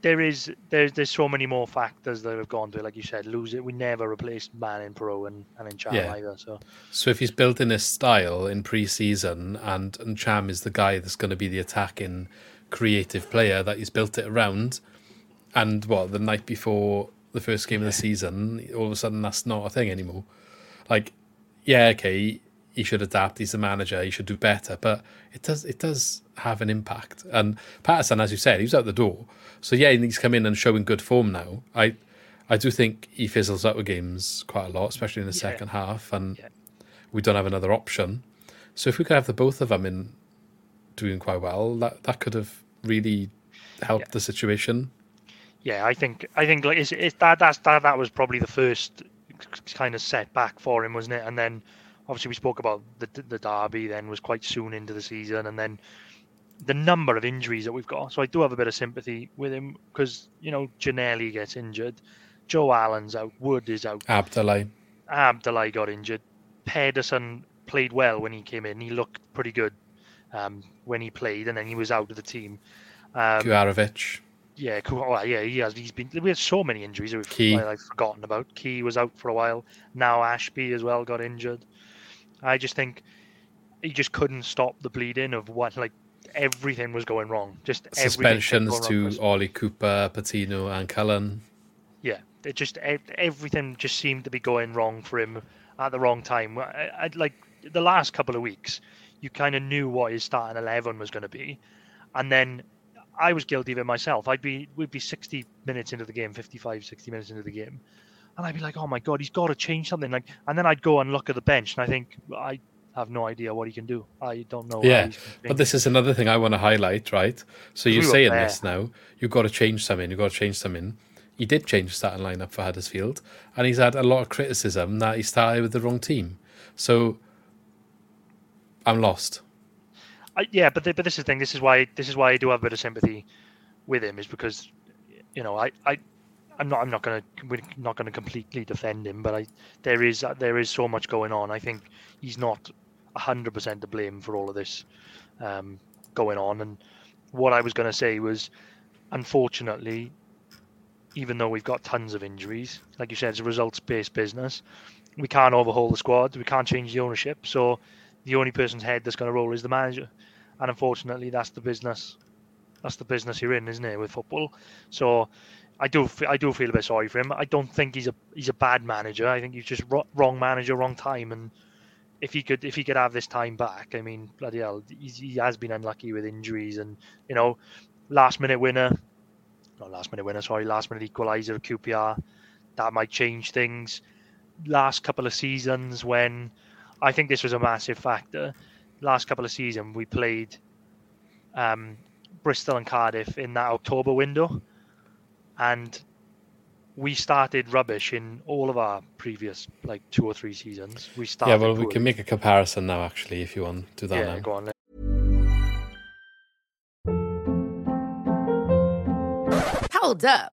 Speaker 4: there is there's there's so many more factors that have gone to it. Like you said, lose it. We never replaced Manning Piroe and, and Ntcham
Speaker 3: Yeah.
Speaker 4: either. So
Speaker 3: So if he's built in his style in pre-season, and and Ntcham is the guy that's going to be the attacking, creative player that he's built it around, and what the night before the first game of the season, all of a sudden that's not a thing anymore. Like, yeah, okay, he should adapt. He's the manager. He should do better. But it does it does have an impact. And Paterson, as you said, he's out the door. So yeah, he's come in and showing good form now. I I do think he fizzles out of games quite a lot, especially in the
Speaker 4: Yeah.
Speaker 3: second half. And
Speaker 4: Yeah.
Speaker 3: we don't have another option. So if we could have the both of them in doing quite well, that that could have really helped
Speaker 4: Yeah.
Speaker 3: the situation.
Speaker 4: yeah, I think I think like it's, it's that that's that that was probably the first kind of set back for him, wasn't it? And then obviously we spoke about the the derby. Then was quite soon into the season, and then the number of injuries that we've got. So I do have a bit of sympathy with him because you know Ginnelly gets injured, Joe Allen's out, Wood is out,
Speaker 3: Abdulai,
Speaker 4: Abdulai got injured. Pedersen played well when he came in. He looked pretty good um, when he played, and then he was out of the team. Um, yeah, cool. Oh, yeah, he has. He's been. We had so many injuries that we've
Speaker 3: Key.
Speaker 4: I've forgotten about. Key was out for a while. Now Ashby as well got injured. I just think he just couldn't stop the bleeding of what like everything was going wrong. Just
Speaker 3: Suspensions to. Ollie Cooper, Patino, and Cullen.
Speaker 4: yeah, it just everything just seemed to be going wrong for him at the wrong time. I, I like the last couple of weeks, you kind of knew what his starting eleven was going to be, and then I was guilty of it myself. I'd be we'd be sixty minutes into the game, 55, 60 minutes into the game, and I'd be like, oh my god, he's got to change something. Like, and then I'd go and look at the bench, and I think I have no idea what he can do. I don't know.
Speaker 3: Yeah, but this is another thing I want to highlight, right? So you're
Speaker 4: We
Speaker 3: saying this now. You've got to change something. You've got to change something. He did change the starting lineup for Huddersfield, and he's had a lot of criticism that he started with the wrong team. So I'm lost.
Speaker 4: Yeah, but th- but this is the thing. This is why this is why I do have a bit of sympathy with him is because you know I I I'm not I'm not gonna we're not gonna completely defend him, but I there is there is so much going on. I think he's not hundred percent to blame for all of this um, going on. And what I was gonna say was, unfortunately, even though we've got tons of injuries, like you said, it's a results based business. We can't overhaul the squad. We can't change the ownership. So the only person's head that's going to roll is the manager, and unfortunately, that's the business. That's the business you're in, isn't it, with football? So, I do I do feel a bit sorry for him. I don't think he's a he's a bad manager. I think he's just wrong manager, wrong time. And if he could if he could have this time back, I mean, bloody hell, he has been unlucky with injuries and you know, last minute winner, not last minute winner, sorry, last minute equaliser QPR, that might change things. Last couple of seasons when I think this was a massive factor. Last couple of season we played um, Bristol and Cardiff in that October window, and we started rubbish in all of our previous like two or three seasons. We started.
Speaker 3: yeah, well, we
Speaker 4: poorly.
Speaker 3: can make a comparison now, actually, if you want to do that
Speaker 4: Yeah,
Speaker 3: now.
Speaker 4: go on.
Speaker 5: Hold up.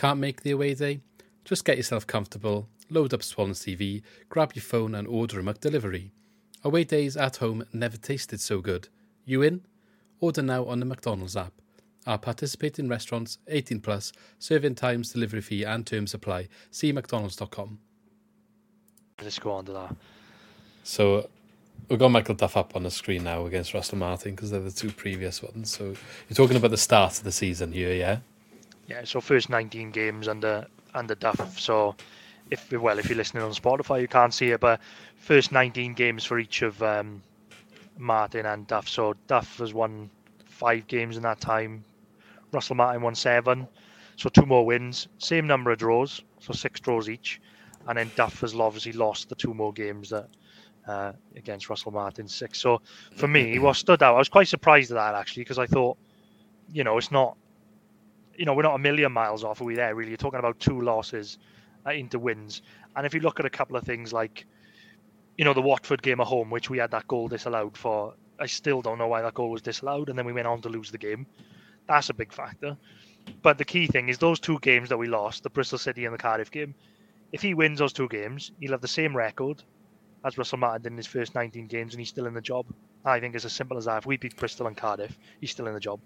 Speaker 3: Can't make the away day? Just get yourself comfortable, load up Swans TV, grab your phone and order a McDelivery. Away days at home never tasted so good. You in? Order now on the McDonald's app. Our participating restaurants, 18 plus, serving times, delivery fee and terms apply. See mcdonalds.com.
Speaker 4: Let's go on to that.
Speaker 3: So we've got Michael Duff up on the screen now against Russell Martin because they're the two previous ones. So you're talking about the start of the season here, yeah?
Speaker 4: Yeah, so first 19 games under under Duff. So if well, if you're listening on Spotify, you can't see it, but first 19 games for each of um, Martin and Duff. So Duff has won five games in that time. Russell Martin won seven. So two more wins, same number of draws, so six draws each. And then Duff has obviously lost the two more games that uh, against Russell Martin six. So for me, what stood out, I was quite surprised at that actually because I thought, you know, it's not you know, we're not a million miles off. Are we there? Really, you're talking about two losses uh, into wins. And if you look at a couple of things like, you know, the Watford game at home, which we had that goal disallowed for, I still don't know why that goal was disallowed, and then we went on to lose the game. That's a big factor. But the key thing is those two games that we lost, the Bristol City and the Cardiff game. If he wins those two games, he'll have the same record as Russell Martin did in his first 19 games, and he's still in the job. I think it's as simple as that. If we beat Bristol and Cardiff, he's still in the job.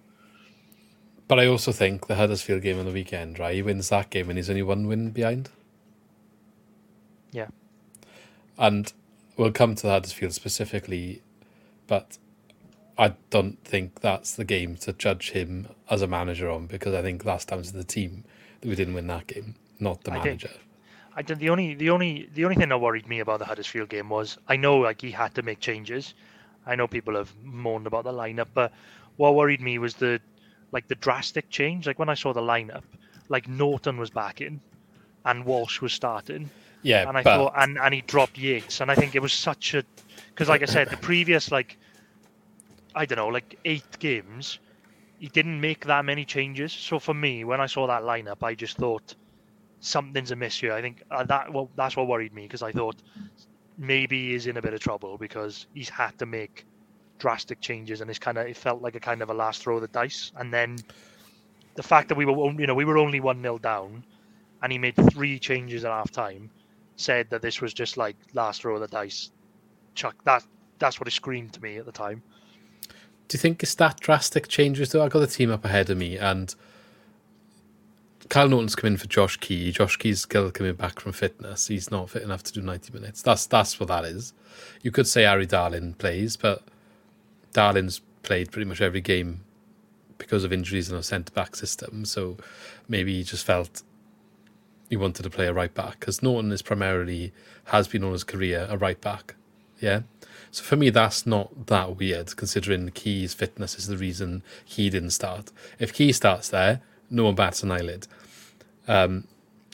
Speaker 3: But I also think the Huddersfield game on the weekend, right? He wins that game and he's only one win behind.
Speaker 4: Yeah.
Speaker 3: And we'll come to the Huddersfield specifically, but I don't think that's the game to judge him as a manager on because I think that's down to the team that we didn't win that game, not the
Speaker 4: I think-
Speaker 3: manager.
Speaker 4: I did the only the only the only thing that worried me about the Huddersfield game was I know like he had to make changes. I know people have moaned about the lineup, but what worried me was the like the drastic change. Like when I saw the lineup, like Naughton was back in, and Walsh was starting,
Speaker 3: Yeah,
Speaker 4: and I
Speaker 3: but
Speaker 4: thought and and he dropped Yates, and I think it was such a because like I said, the previous like I don't know like eight games, he didn't make that many changes. So for me, when I saw that lineup, I just thought something's amiss here. I think uh, that well, that's what worried me because I thought maybe he's in a bit of trouble because he's had to make drastic changes, and it's kind of it felt like a kind of a last throw of the dice. And then the fact that we were you know we were only one 0 down, and he made three changes at half time, said that this was just like last throw of the dice. Chuck that that's what it screamed to me at the time.
Speaker 3: Do you think it's that drastic changes though? I got the team up ahead of me and Kyle Naughton's come in for Josh Key. Josh Key's still coming back from fitness. He's not fit enough to do 90 minutes. That's that's what that is. You could say Harry Darling plays, but Darling's played pretty much every game because of injuries in our centre back system. So maybe he just felt he wanted to play a right back because Naughton is primarily has been on his career a right back. Yeah. So for me, that's not that weird considering Key's fitness is the reason he didn't start. If Key starts there, no one bats an eyelid. Um,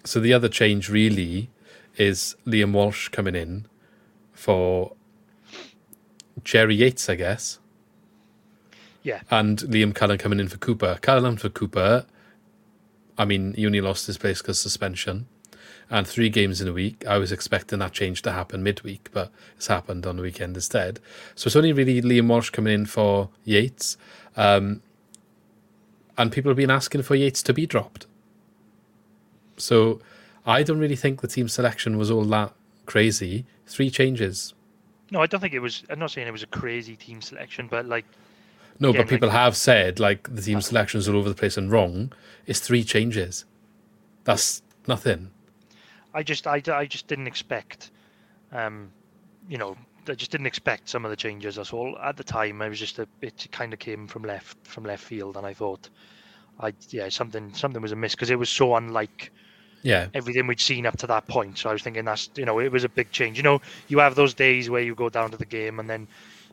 Speaker 3: so the other change really is Liam Walsh coming in for Jerry Yates, I guess.
Speaker 4: Yeah.
Speaker 3: And Liam Cullen coming in for Cooper. Cullen for Cooper, I mean, he only lost his place because suspension. And three games in a week. I was expecting that change to happen midweek, but it's happened on the weekend instead. So it's only really Liam Walsh coming in for Yates. Um, and people have been asking for Yates to be dropped. So I don't really think the team selection was all that crazy. Three changes.
Speaker 4: No, I don't think it was. I'm not saying it was a crazy team selection, but like.
Speaker 3: No, but people have said like the team selections all over the place and wrong. It's three changes. That's nothing.
Speaker 4: I just, I, I just didn't expect, um, you know, I just didn't expect some of the changes. That's all. At the time, I was just a it kind of came from left from left field, and I thought, I yeah, something something was amiss because it was so unlike
Speaker 3: Yeah.
Speaker 4: everything we'd seen up to that point. So I was thinking that's you know it was a big change. You know, you have those days where you go down to the game and then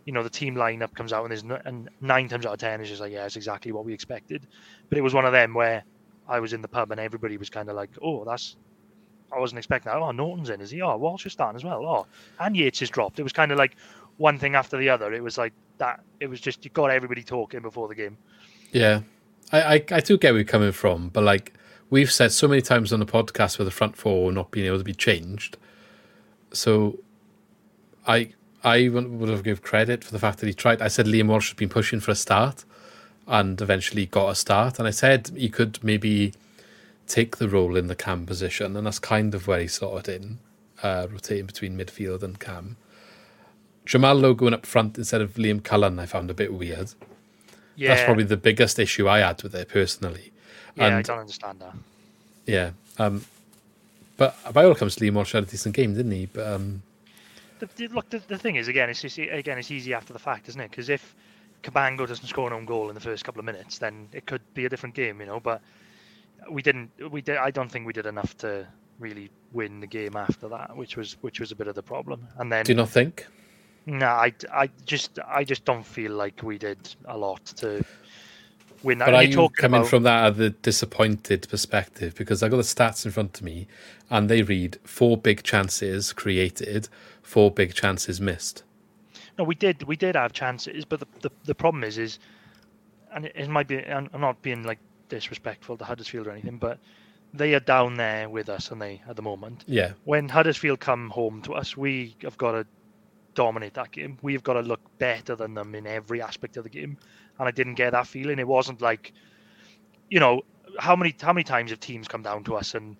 Speaker 4: you know the team lineup comes out and there's and nine times out of ten it's just like yeah, it's exactly what we expected. But it was one of them where I was in the pub and everybody was kind of like, oh, that's. I wasn't expecting that. Oh, Naughton's in, is he? Oh, Walsh is starting as well. Oh, and Yates is dropped. It was kind of like one thing after the other. It was like that. It was just you got everybody talking before the game.
Speaker 3: Yeah, I, I, I do get where you're coming from, but like we've said so many times on the podcast with the front four not being able to be changed. So I I would have give credit for the fact that he tried. I said Liam Walsh has been pushing for a start and eventually got a start. And I said he could maybe take the role in the cam position, and that's kind of where he slotted in, uh, rotating between midfield and cam. Jamal Lowe going up front instead of Liam Cullen, I found a bit weird.
Speaker 4: Yeah,
Speaker 3: That's probably the biggest issue I had with it personally.
Speaker 4: yeah. I don't understand that.
Speaker 3: Yeah. Um, but by all accounts, Liam Walsh had a decent game, didn't he? But um,
Speaker 4: The, the, look, the, the thing is, again, it's just, again, it's easy after the fact, isn't it? Because if Cabango doesn't score an own goal in the first couple of minutes, then it could be a different game, you know. But we didn't. We did. I don't think we did enough to really win the game after that, which was which was a bit of the problem. And then,
Speaker 3: do you not think?
Speaker 4: no, I, I just I just don't feel like we did a lot to win that.
Speaker 3: But are
Speaker 4: talking
Speaker 3: coming
Speaker 4: about-
Speaker 3: from that other disappointed perspective? Because I've got the stats in front of me, and they read four big chances created, four big chances missed.
Speaker 4: No, we did. We did have chances, but the the, the problem is, is, and it, it might be. I'm I'm not being like disrespectful to Huddersfield or anything, but they are down there with us, and they at the moment.
Speaker 3: Yeah,
Speaker 4: When Huddersfield come home to us, we have got to dominate that game. We've got to look better than them in every aspect of the game, and I didn't get that feeling. It wasn't like, you know, how many how many times have teams come down to us and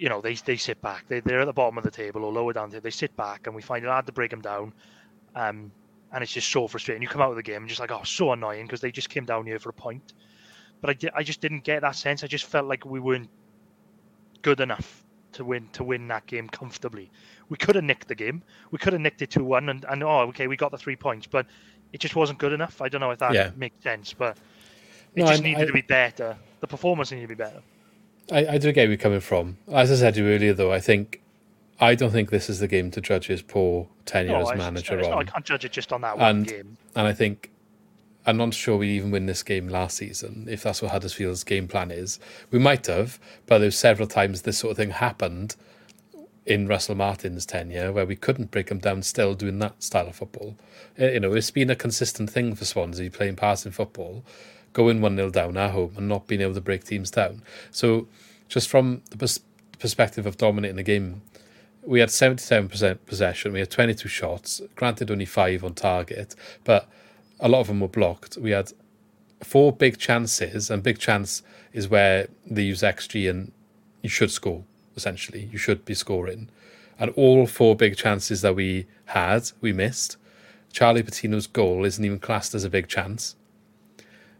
Speaker 4: you know, they they sit back. They they're at the bottom of the table or lower down. They they sit back, and we find it hard to break them down. Um, and it's just so frustrating. You come out of the game and just like, oh, so annoying because they just came down here for a point. But I, di- I just didn't get that sense. I just felt like we weren't good enough to win to win that game comfortably. We could have nicked the game. We could have nicked it two one, and and oh, okay, we got the three points, but it just wasn't good enough. I don't know if that
Speaker 3: Yeah.
Speaker 4: makes sense, but it
Speaker 3: No,
Speaker 4: just
Speaker 3: I-
Speaker 4: needed
Speaker 3: I-
Speaker 4: to be better. The performance needed to be better.
Speaker 3: I, I do get where you're coming from. As I said to you earlier, though, I think I don't think this is the game to judge his poor tenure
Speaker 4: No,
Speaker 3: as manager
Speaker 4: it's not- I can't judge it just on that one
Speaker 3: And
Speaker 4: game.
Speaker 3: and I think I'm not sure we even win this game last season. If that's what Huddersfield's game plan is, we might have, but there's several times this sort of thing happened in Russell Martin's tenure where we couldn't break him down. Still doing that style of football, Uh, you know, it's been a consistent thing for Swansea playing passing football, going one 0 down at home and not being able to break teams down. So, just from the pers- perspective of dominating the game, we had 77% possession. We had 22 shots, granted only five on target, but a lot of them were blocked. We had four big chances, and big chance is where they use XG and you should score, essentially. You should be scoring. And all four big chances that we had, we missed. Charlie Patino's goal isn't even classed as a big chance.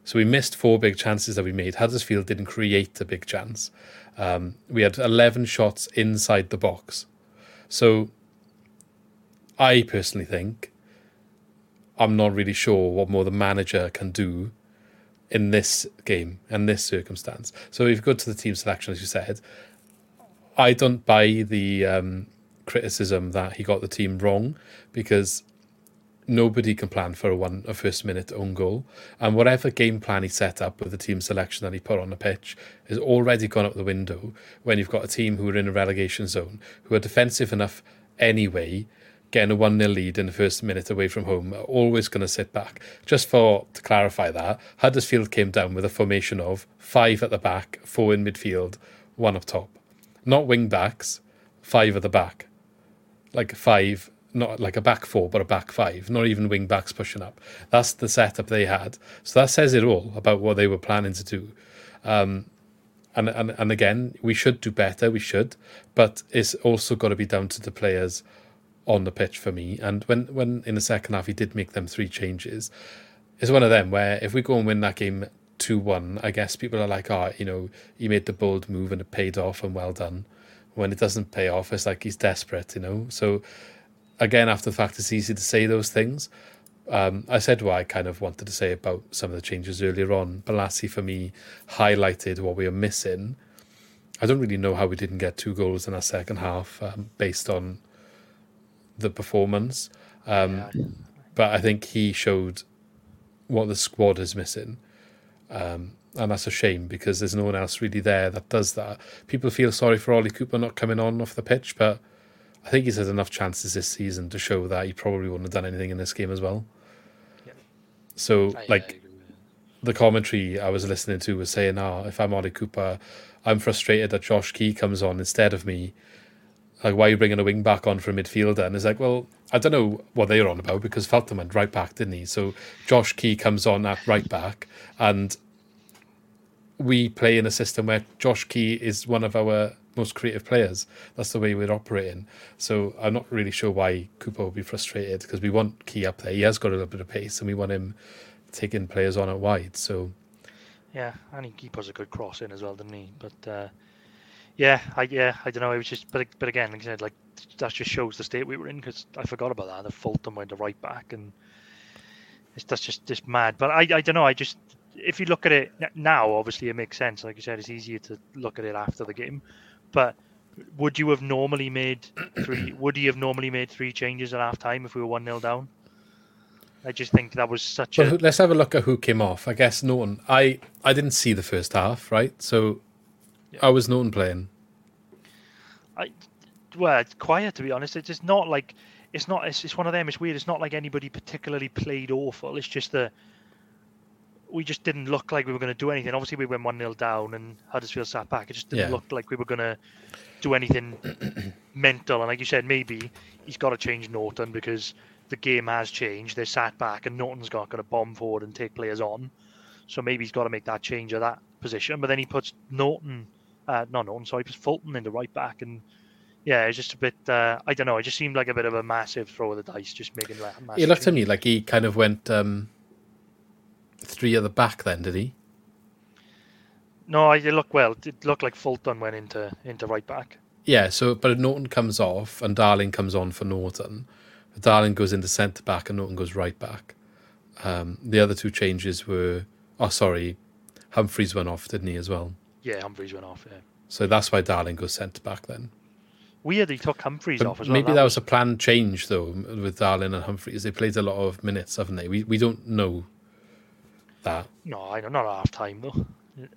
Speaker 3: So we missed four big chances that we made. Huddersfield didn't create a big chance. Um, we had 11 shots inside the box. So I personally think I'm not really sure what more the manager can do in this game and this circumstance. So if you go to the team selection, as you said, I don't buy the um, criticism that he got the team wrong because nobody can plan for a one a first minute own goal. And whatever game plan he set up with the team selection that he put on the pitch has already gone out the window when you've got a team who are in a relegation zone, who are defensive enough anyway, getting a 1 0 lead in the first minute away from home, are always going to sit back. Just for to clarify that, Huddersfield came down with a formation of five at the back, four in midfield, one up top. Not wing backs, five at the back. Like five not like a back four, but a back five, not even wing backs pushing up. That's the setup they had. So that says it all about what they were planning to do. Um, and, and and again, we should do better. We should, but it's also got to be down to the players on the pitch for me. And when when in the second half he did make them three changes, it's one of them where if we go and win that game two one, I guess people are like, oh, you know, he made the bold move and it paid off and well done. When it doesn't pay off, it's like he's desperate, you know. So again, after the fact, it's easy to say those things. Um, I said what I kind of wanted to say about some of the changes earlier on. Bolasie, for me, highlighted what we are missing. I don't really know how we didn't get two goals in our second half um, based on the performance. Um, yeah. But I think he showed what the squad is missing. Um, and that's a shame because there's no one else really there that does that. People feel sorry for Ollie Cooper not coming on off the pitch, but I think he's had enough chances this season to show that he probably wouldn't have done anything in this game as well. Yeah. So, I, like, I the commentary I was listening to was saying, "Oh, if I'm Ollie Cooper, I'm frustrated that Josh Key comes on instead of me. Like, why are you bringing a wing back on for a midfielder?" And it's like, well, I don't know what they're on about because Fulton went right back, didn't he? So Josh Key comes on at right back, and we play in a system where Josh Key is one of our most creative players. That's the way we're operating. So I'm not really sure why Cooper will be frustrated because we want Key up there. He has got a little bit of pace, and we want him taking players on at wide. So
Speaker 4: yeah, and he, he puts a good cross in as well, didn't he? But uh, yeah, I yeah I don't know. It was just but but again, like I said, like that just shows the state we were in because I forgot about that. The Fulton went to right back and. It's, that's just just mad, but I, I don't know. I just if you look at it now, obviously it makes sense. Like you said, it's easier to look at it after the game. But would you have normally made three? would you have normally made three changes at half time if we were one 0 down? I just think that was such
Speaker 3: well,
Speaker 4: a.
Speaker 3: Let's have a look at who came off. I guess Naughton. I I didn't see the first half, right? So, yeah. I was Naughton playing.
Speaker 4: I well, it's quiet to be honest. It's just not like it's not. It's, it's one of them. It's weird. It's not like anybody particularly played awful. It's just that we just didn't look like we were going to do anything. Obviously, we went 1 0 down and Huddersfield sat back. It just didn't yeah. look like we were going to do anything mental. And like you said, maybe he's got to change Naughton because the game has changed. They sat back and Naughton's not going to bomb forward and take players on. So maybe he's got to make that change at that position. But then he puts Naughton, uh, not Naughton, sorry, he puts Fulton in the right back. And yeah, it's just a bit, uh, I don't know, it just seemed like a bit of a massive throw of the dice, just making that.
Speaker 3: He looked to me like he kind of went. Um three at the back then, did he?
Speaker 4: No, it looked well. It looked like Fulton went into into right back.
Speaker 3: Yeah, so but Naughton comes off and Darling comes on for Naughton. Darling goes into centre back and Naughton goes right back. Um, the other two changes were oh sorry, Humphreys went off, didn't he as well?
Speaker 4: Yeah, Humphreys went off. Yeah.
Speaker 3: So that's why Darling goes centre back then.
Speaker 4: Weird, he took Humphreys
Speaker 3: but
Speaker 4: off as well.
Speaker 3: Maybe that, that was, was a planned change though with Darling and Humphreys. They played a lot of minutes, haven't they? We we don't know that.
Speaker 4: No, I don't. Not half time though.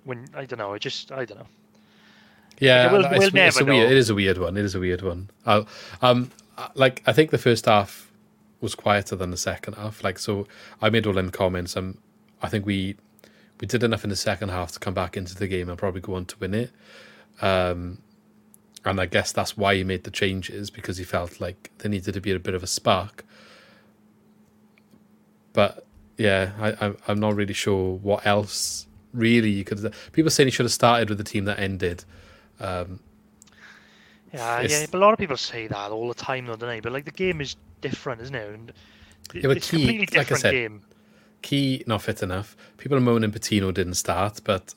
Speaker 4: When I don't know, I just I don't know.
Speaker 3: Yeah, we'll, we'll it's, it's a weird, it is a weird one. It is a weird one. I'll, um, like I think the first half was quieter than the second half. Like so, I made all them comments. Um, I think we we did enough in the second half to come back into the game and probably go on to win it. Um, and I guess that's why he made the changes because he felt like there needed to be a bit of a spark. But yeah, I, I'm I'm not really sure what else really you could. People saying he should have started with the team that ended. Um,
Speaker 4: Yeah,
Speaker 3: It's-
Speaker 4: yeah, but a lot of people say that all the time, though, don't they? But like the game is different, isn't it? And
Speaker 3: Yeah,
Speaker 4: it's
Speaker 3: key-
Speaker 4: a completely
Speaker 3: like
Speaker 4: different
Speaker 3: said,
Speaker 4: game.
Speaker 3: Key not fit enough. People are moaning Patino didn't start, but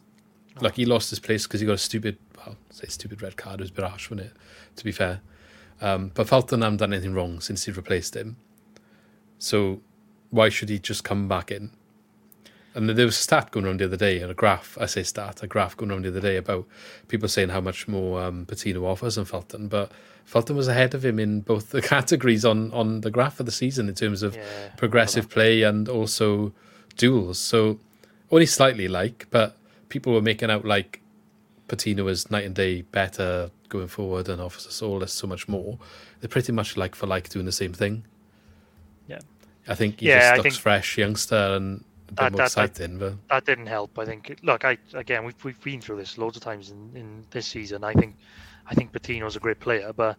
Speaker 3: like he lost his place because he got a stupid, well, say stupid red card. It was a bit harsh, wasn't it? To be fair, um, but Fulton hasn't done anything wrong since he replaced him. So why should he just come back in? And there was a stat going around the other day, and a graph. I say stat, a graph going around the other day about people saying how much more um, Patino offers than Fulton, but Fulton was ahead of him in both the categories on on the graph for the season in terms of
Speaker 4: Yeah,
Speaker 3: progressive play and also duels. So only slightly like, but people were making out like Patino was night and day better going forward and offers us all so much more. They're pretty much like for like doing the same thing.
Speaker 4: Yeah.
Speaker 3: I think he
Speaker 4: Yeah, I
Speaker 3: looks
Speaker 4: think-
Speaker 3: fresh, youngster, and a bit
Speaker 4: That-
Speaker 3: more
Speaker 4: that- that-
Speaker 3: But
Speaker 4: that didn't help. I think. Look, I again, we've we've been through this loads of times in, in this season. I think, I think Patino's a great player, but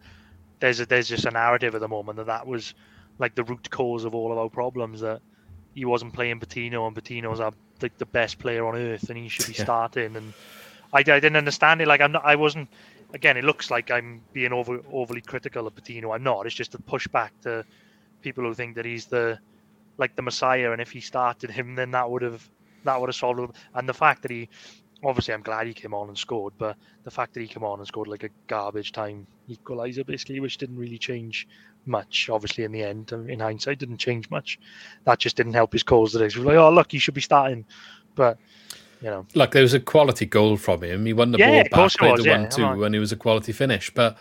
Speaker 4: there's a, there's just a narrative at the moment that that was like the root cause of all of our problems. That he wasn't playing Patino, and Patino's our, like the best player on earth, and he should be
Speaker 3: Yeah.
Speaker 4: starting. And I, I didn't understand it. Like I'm not. I wasn't. Again, it looks like I'm being over overly critical of Patino. I'm not. It's just a pushback to people who think that he's the like the messiah, and if he started him, then that would have that would have solved it. And the fact that he, obviously, I'm glad he came on and scored, but the fact that he came on and scored like a garbage time equaliser, basically, which didn't really change much. Obviously, in the end, in hindsight, didn't change much. That just didn't help his cause. That he was like, oh look, he should be starting, but you know,
Speaker 3: look, there was a quality goal from him. He won the
Speaker 4: Yeah,
Speaker 3: ball back, played the
Speaker 4: yeah,
Speaker 3: one two,
Speaker 4: I'm
Speaker 3: and it was a quality finish. But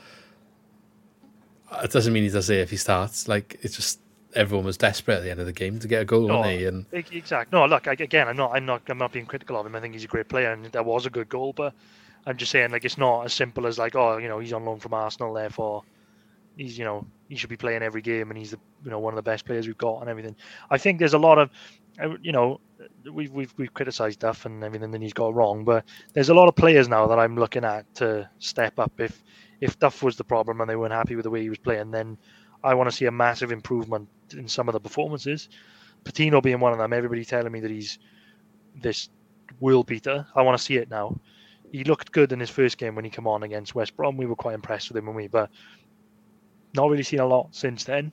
Speaker 3: uh, it doesn't mean he does it if he starts. Like it's just everyone was desperate at the end of the game to get a goal,
Speaker 4: No,
Speaker 3: wasn't he? And
Speaker 4: Exactly. No, look, I, again, I'm not, I'm not, I'm not being critical of him. I think he's a great player, and that was a good goal. But I'm just saying, like, it's not as simple as like, oh, you know, he's on loan from Arsenal, therefore he's, you know, he should be playing every game, and he's the, you know, one of the best players we've got, and everything. I think there's a lot of, uh, you know, we've we've we've criticised Duff and everything that he's got wrong, but there's a lot of players now that I'm looking at to step up. If if Duff was the problem and they weren't happy with the way he was playing, then I want to see a massive improvement in some of the performances. Patino being one of them. Everybody telling me that he's this world beater. I want to see it now. He looked good in his first game when he came on against West Brom. We were quite impressed with him we, but not really seen a lot since then.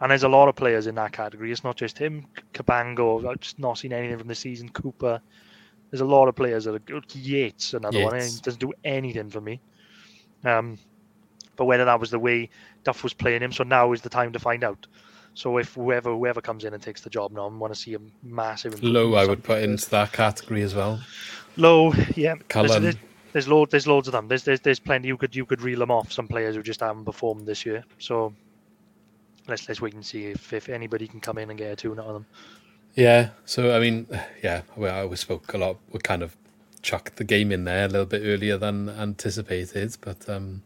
Speaker 4: And there's a lot of players in that category. It's not just him. Cabango, I've just not seen anything from the season. Cooper. There's a lot of players that are good. Yates, another one. He doesn't do anything for me. Um, but whether that was the way Duff was playing him, so now is the time to find out. So if whoever whoever comes in and takes the job now, I want to see a massive
Speaker 3: Lowe, I would put into that category as well.
Speaker 4: Lowe, yeah. There's, there's, there's loads. There's loads of them. There's, there's there's plenty. You could you could reel them off. Some players who just haven't performed this year. So let's let's wait and see if, if anybody can come in and get a tune out of them.
Speaker 3: Yeah. So I mean, yeah, well, I always spoke a lot. We kind of chucked the game in there a little bit earlier than anticipated, but um,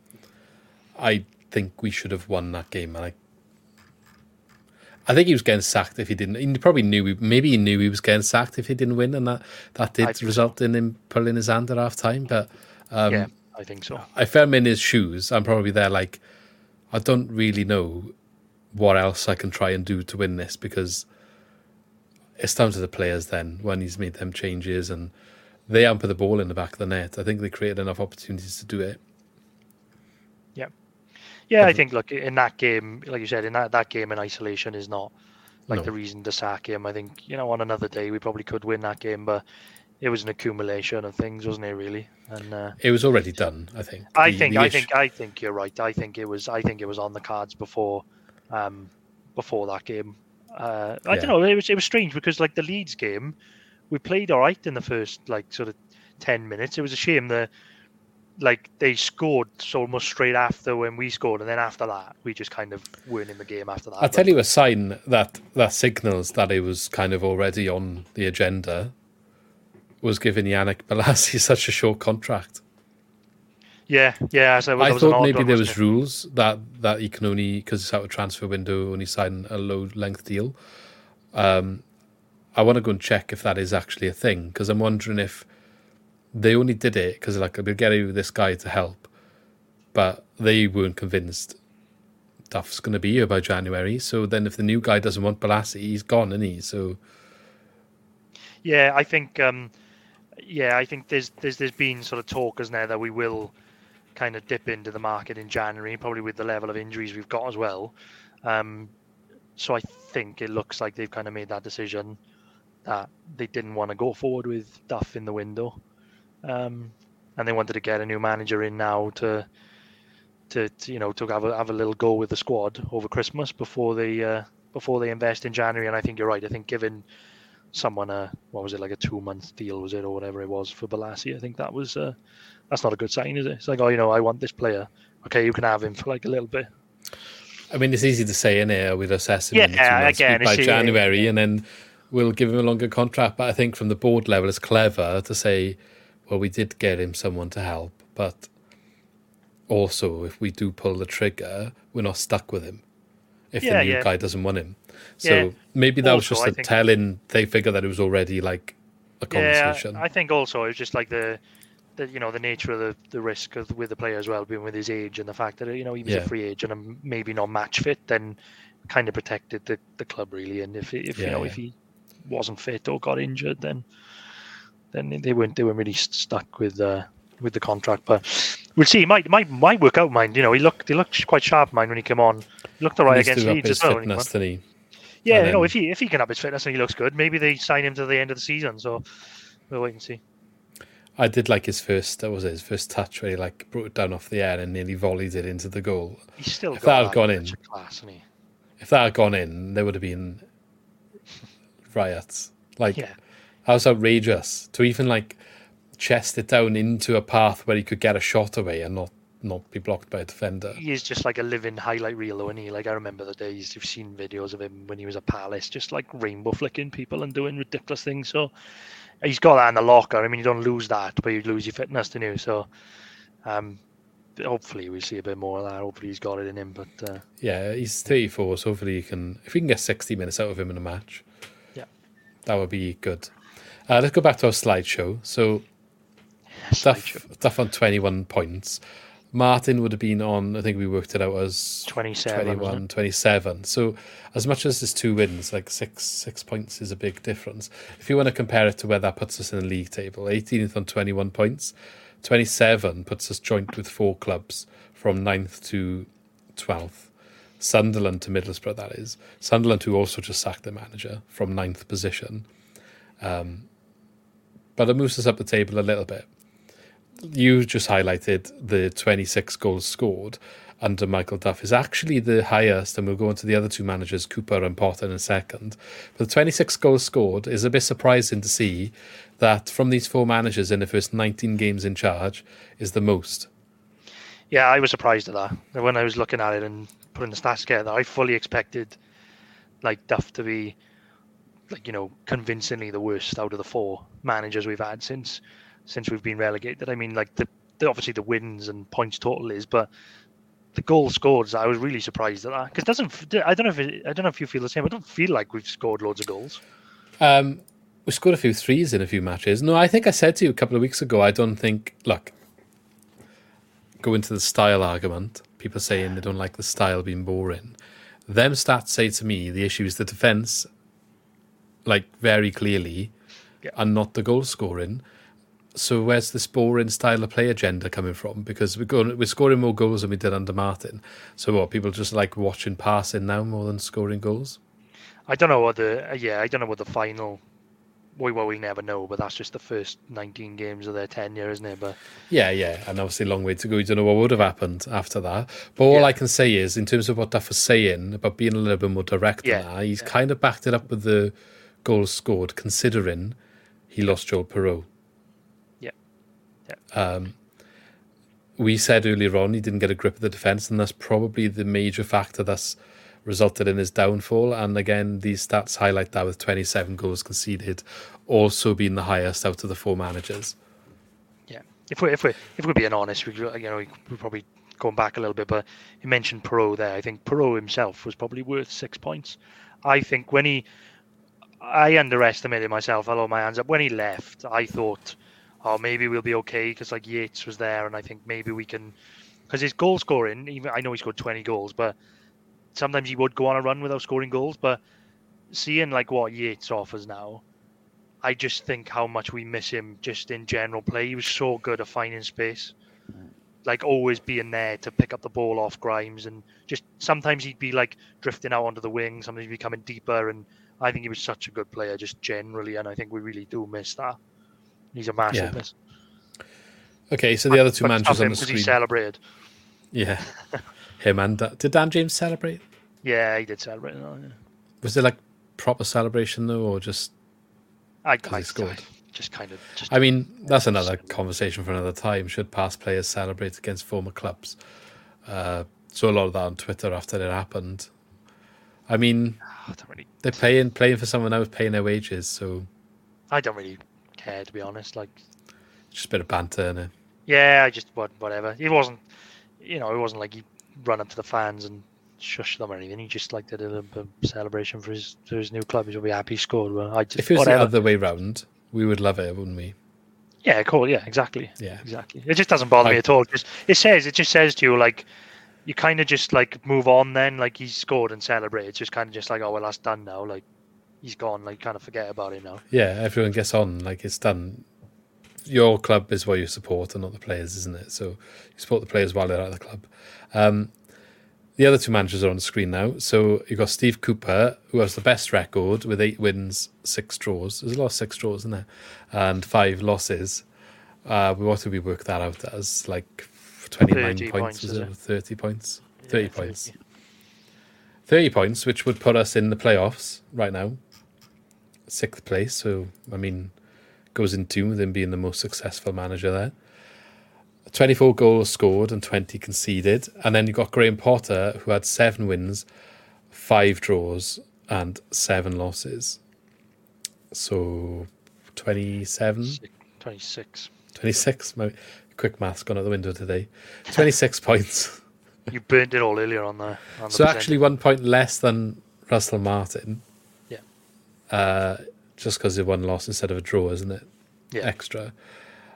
Speaker 3: I think we should have won that game. And I, I think he was getting sacked if he didn't. He probably knew. He, maybe he knew he was getting sacked if he didn't win, and that that did result in him pulling his hand at half time. But um,
Speaker 4: yeah, I think so.
Speaker 3: if I'm in his shoes, I'm probably there like, I don't really know what else I can try and do to win this because it's down to the players then when he's made them changes and they haven't the ball in the back of the net. I think they created enough opportunities to do it.
Speaker 4: Yeah, I think look in that game, like you said, in that, that game in isolation is not like
Speaker 3: No.
Speaker 4: the reason to sack him. I think you know on another day we probably could win that game, but it was an accumulation of things, wasn't it? Really, and uh,
Speaker 3: It was already done, I think.
Speaker 4: I
Speaker 3: The-
Speaker 4: think
Speaker 3: the
Speaker 4: I
Speaker 3: issue-
Speaker 4: think I think you're right. I think it was I think it was on the cards before um before that game. Uh, I
Speaker 3: Yeah.
Speaker 4: don't know. It was it was strange because like the Leeds game, we played all right in the first like sort of ten minutes. It was a shame that like they scored so almost straight after when we scored, and then after that we just kind of weren't in the game after that.
Speaker 3: I'll tell you a sign that that signals that it was kind of already on the agenda was giving Yannick Bolasie such a short contract.
Speaker 4: Yeah, yeah. So
Speaker 3: I thought maybe
Speaker 4: one,
Speaker 3: there was
Speaker 4: it?
Speaker 3: rules that that he can only because it's out of transfer window only sign a low length deal. Um, I want to go and check if that is actually a thing because I'm wondering if they only did it because like we'll get you this guy to help, but they weren't convinced Duff's going to be here by January. So then, if the new guy doesn't want Bolasie, he's gone, isn't he? So
Speaker 4: yeah, I think um, yeah, I think there's there's there's been sort of talk, isn't that we will kind of dip into the market in January, probably with the level of injuries we've got as well. Um, so I think it looks like they've kind of made that decision that they didn't want to go forward with Duff in the window, um, and they wanted to get a new manager in now to, to, to you know to have a have a little go with the squad over Christmas before they uh, before they invest in January. And I think you're right. I think given someone a what was it like a two month deal was it or whatever it was for Bolasie, I think that was uh, that's not a good sign, is it? It's like oh you know I want this player. Okay, you can have him for like a little bit.
Speaker 3: I mean, it's easy to say in here with assess him
Speaker 4: Yeah,
Speaker 3: two months
Speaker 4: again,
Speaker 3: by January, and then we'll give him a longer contract. But I think from the board level, it's clever to say, well, we did get him someone to help, but also if we do pull the trigger, we're not stuck with him. If
Speaker 4: Yeah,
Speaker 3: the new
Speaker 4: yeah.
Speaker 3: guy doesn't want him, so
Speaker 4: Yeah.
Speaker 3: maybe that was just a telling. They figure that it was already like a conversation.
Speaker 4: Yeah, I think also it's just like the, the you know the nature of the, the risk of, with the player as well, being with his age and the fact that you know he was a free agent and maybe not match fit, then kind of protected the, the club really. And if if you know if he wasn't fit or got injured, then then they weren't they weren't really stuck with uh, with the contract. But we'll see. He might might might work out. Mind you know he looked he looked quite sharp. Mind when he came on, he looked alright against
Speaker 3: up
Speaker 4: Leeds as well. when he
Speaker 3: fitness, he?
Speaker 4: Yeah, you know, if he if he can have his fitness and he looks good, maybe they sign him to the end of the season. So we'll wait and see.
Speaker 3: I did like his first. That was it, his first touch where he like brought it down off the air and nearly volleyed it into the goal.
Speaker 4: He's still
Speaker 3: If
Speaker 4: got
Speaker 3: that had gone in-
Speaker 4: class, he?
Speaker 3: If that had gone in, there would have been riots. Like
Speaker 4: Yeah.
Speaker 3: That was outrageous to even like chest it down into a path where he could get a shot away and not not be blocked by a defender.
Speaker 4: He is just like a living highlight reel, though, isn't he? Like I remember the days you've seen videos of him when he was at Palace, just like rainbow flicking people and doing ridiculous things. So he's got that in the locker. I mean, you don't lose that, but you lose your fitness, don't you? So um, hopefully we'll see a bit more of that. Hopefully he's got it in him. But uh,
Speaker 3: Yeah, he's 34, so hopefully you can if we can get 60 minutes out of him in a match.
Speaker 4: Yeah.
Speaker 3: That would be good. Uh, let's go back to our slideshow. So Duff, Duff on 21 points. Martin would have been on, I think we worked it out as
Speaker 4: 27,
Speaker 3: 21, 27. So as much as there's two wins, like six six points is a big difference. If you want to compare it to where that puts us in the league table, 18th on 21 points, 27 puts us joint with four clubs from 9th to 12th. Sunderland to Middlesbrough, that is. Sunderland, who also just sacked their manager from ninth position. Um, but it moves us up the table a little bit. You just highlighted the 26 goals scored under Michael Duff is actually the highest, and we'll go on to the other two managers, Cooper and Potter, in a second. But the 26 goals scored is a bit surprising to see that from these four managers in the first 19 games in charge is the most.
Speaker 4: Yeah, I was surprised at that. When I was looking at it and putting the stats together, I fully expected like Duff to be like, you know, convincingly the worst out of the four managers we've had since since we've been relegated. I mean, like the, the obviously the wins and points total is, but the goal scored, I was really surprised at that because doesn't I don't know if it, I don't know if you feel the same. I don't feel like we've scored loads of goals.
Speaker 3: Um, we scored a few threes in a few matches. No, I think I said to you a couple of weeks ago, I don't think, look, go into the style argument. People saying they don't like the style being boring. Them stats say to me the issue is the defence, like very clearly,
Speaker 4: Yeah.
Speaker 3: and not the goal scoring. So where's this boring style of play agenda coming from? Because we're going, we're scoring more goals than we did under Martin. So what? People just like watching passing now more than scoring goals.
Speaker 4: I don't know what the yeah I don't know what the final. We well we never know, but that's just the first 19 games of their tenure, isn't it? But
Speaker 3: Yeah, yeah, and obviously a long way to go. You don't know what would have happened after that. But all
Speaker 4: Yeah.
Speaker 3: I can say is, in terms of what Duff was saying about being a little bit more direct
Speaker 4: Yeah,
Speaker 3: that, he's kind of backed it up with the goals scored, considering he lost Joel Piroe.
Speaker 4: yeah,
Speaker 3: Um, we said earlier on he didn't get a grip of the defence, and that's probably the major factor that's resulted in his downfall. And again, these stats highlight that with 27 goals conceded, also being the highest out of the four managers.
Speaker 4: yeah. If we if we if we're being honest, we you know we we're probably going back a little bit, but you mentioned Piroe there. I think Perot himself was probably worth six points. I think when he, I underestimated myself. I'll hold my hands up. When he left, I thought, oh, maybe we'll be okay because like Yates was there, and I think maybe we can because his goal scoring, even I know he scored 20 goals, but sometimes he would go on a run without scoring goals. But seeing like what Yates offers now, I just think how much we miss him just in general play. He was so good at finding space, like always being there to pick up the ball off Grimes, and just sometimes he'd be like drifting out onto the wing, sometimes he'd be coming deeper, and I think he was such a good player just generally, and I think we really do miss that. He's a massive
Speaker 3: Yeah.
Speaker 4: miss.
Speaker 3: Okay, so the other two managers on the screen.
Speaker 4: He celebrated.
Speaker 3: Yeah, him and Da- did Dan James celebrate?
Speaker 4: Yeah, he did celebrate. no, yeah.
Speaker 3: Was it like proper celebration though, or just?
Speaker 4: I, I,
Speaker 3: scored.
Speaker 4: I just kind of. Just,
Speaker 3: I mean, that's another conversation for another time. Should past players celebrate against former clubs? Uh, saw a lot of that on Twitter after it happened. I mean, ah,
Speaker 4: I don't really.
Speaker 3: they're paying playing for someone else, paying their wages, so
Speaker 4: I don't really care to be honest. Like,
Speaker 3: just a bit of banter. Innit?
Speaker 4: yeah, I just what whatever. It wasn't, you know, it wasn't like he run up to the fans and shush them or anything. He just like did a little bit of celebration for his for his new club. He'll be happy he scored. Well, I just
Speaker 3: If it was
Speaker 4: whatever.
Speaker 3: the other way round, we would love it, wouldn't we?
Speaker 4: Yeah, cool. Yeah, exactly.
Speaker 3: Yeah.
Speaker 4: exactly. It just doesn't bother me at all. Just it says it just says to you like you kind of just like move on. Then like he scored and celebrate. It's just kind of just like oh well that's done now. Like he's gone. Like kind of forget about it now.
Speaker 3: Yeah, everyone gets on like it's done. Your club is what you support, and not the players, isn't it? So you support the players while they're at the club. Um, the other two managers are on the screen now. So you've got Steve Cooper, who has the best record with eight wins, six draws. There's a lot of six draws in there, and five losses. Uh, what did we work that out as? Like twenty nine points,
Speaker 4: points,
Speaker 3: is it?
Speaker 4: it?
Speaker 3: Thirty points. Thirty
Speaker 4: Yeah,
Speaker 3: points.
Speaker 4: 30.
Speaker 3: 30 points, which would put us in the playoffs right now. Sixth place. So, I mean, goes in tune with him being the most successful manager there. 24 goals scored and 20 conceded. And then you've got Graham Potter, who had seven wins, five draws, and seven losses. So, 27,
Speaker 4: Twenty six.
Speaker 3: 26. My quick math's gone out the window today. 26 points.
Speaker 4: You burnt it all earlier on the. On the
Speaker 3: So
Speaker 4: percentage.
Speaker 3: actually, one point less than Russell Martin.
Speaker 4: Yeah.
Speaker 3: Uh, just because he one loss instead of a draw, isn't it?
Speaker 4: Yeah.
Speaker 3: Extra.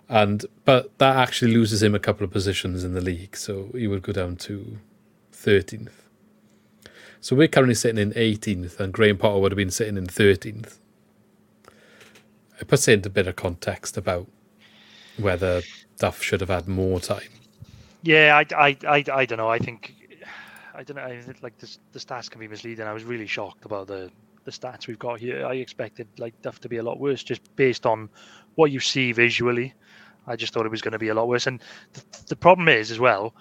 Speaker 3: And but that actually loses him a couple of positions in the league, so he would go down to thirteenth. So we're currently sitting in eighteenth, and Graham Potter would have been sitting in thirteenth. It puts it into a bit of context about whether Duff should have had more time.
Speaker 4: Yeah, I, I, I, I don't know. I think I don't know. I think, like the the stats can be misleading. I was really shocked about the the stats we've got here. I expected like Duff to be a lot worse, just based on what you see visually. I just thought it was going to be a lot worse. And the, the problem is as well,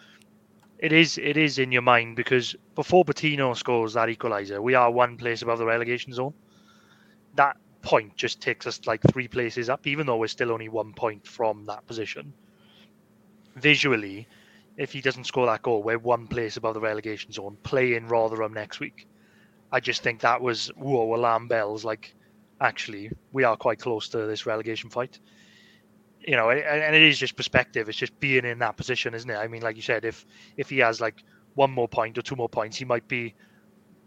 Speaker 4: it is it is in your mind because before Patino scores that equaliser, we are one place above the relegation zone. That point just takes us like three places up, even though we're still only one point from that position. Visually, if he doesn't score that goal, we're one place above the relegation zone, playing Rotherham next week. I just think that was whoa alarm bells. Like, actually, we are quite close to this relegation fight. You know, and, it is just perspective. It's just being in that position, isn't it? I mean, like you said, if if he has like one more point or two more points, he might be,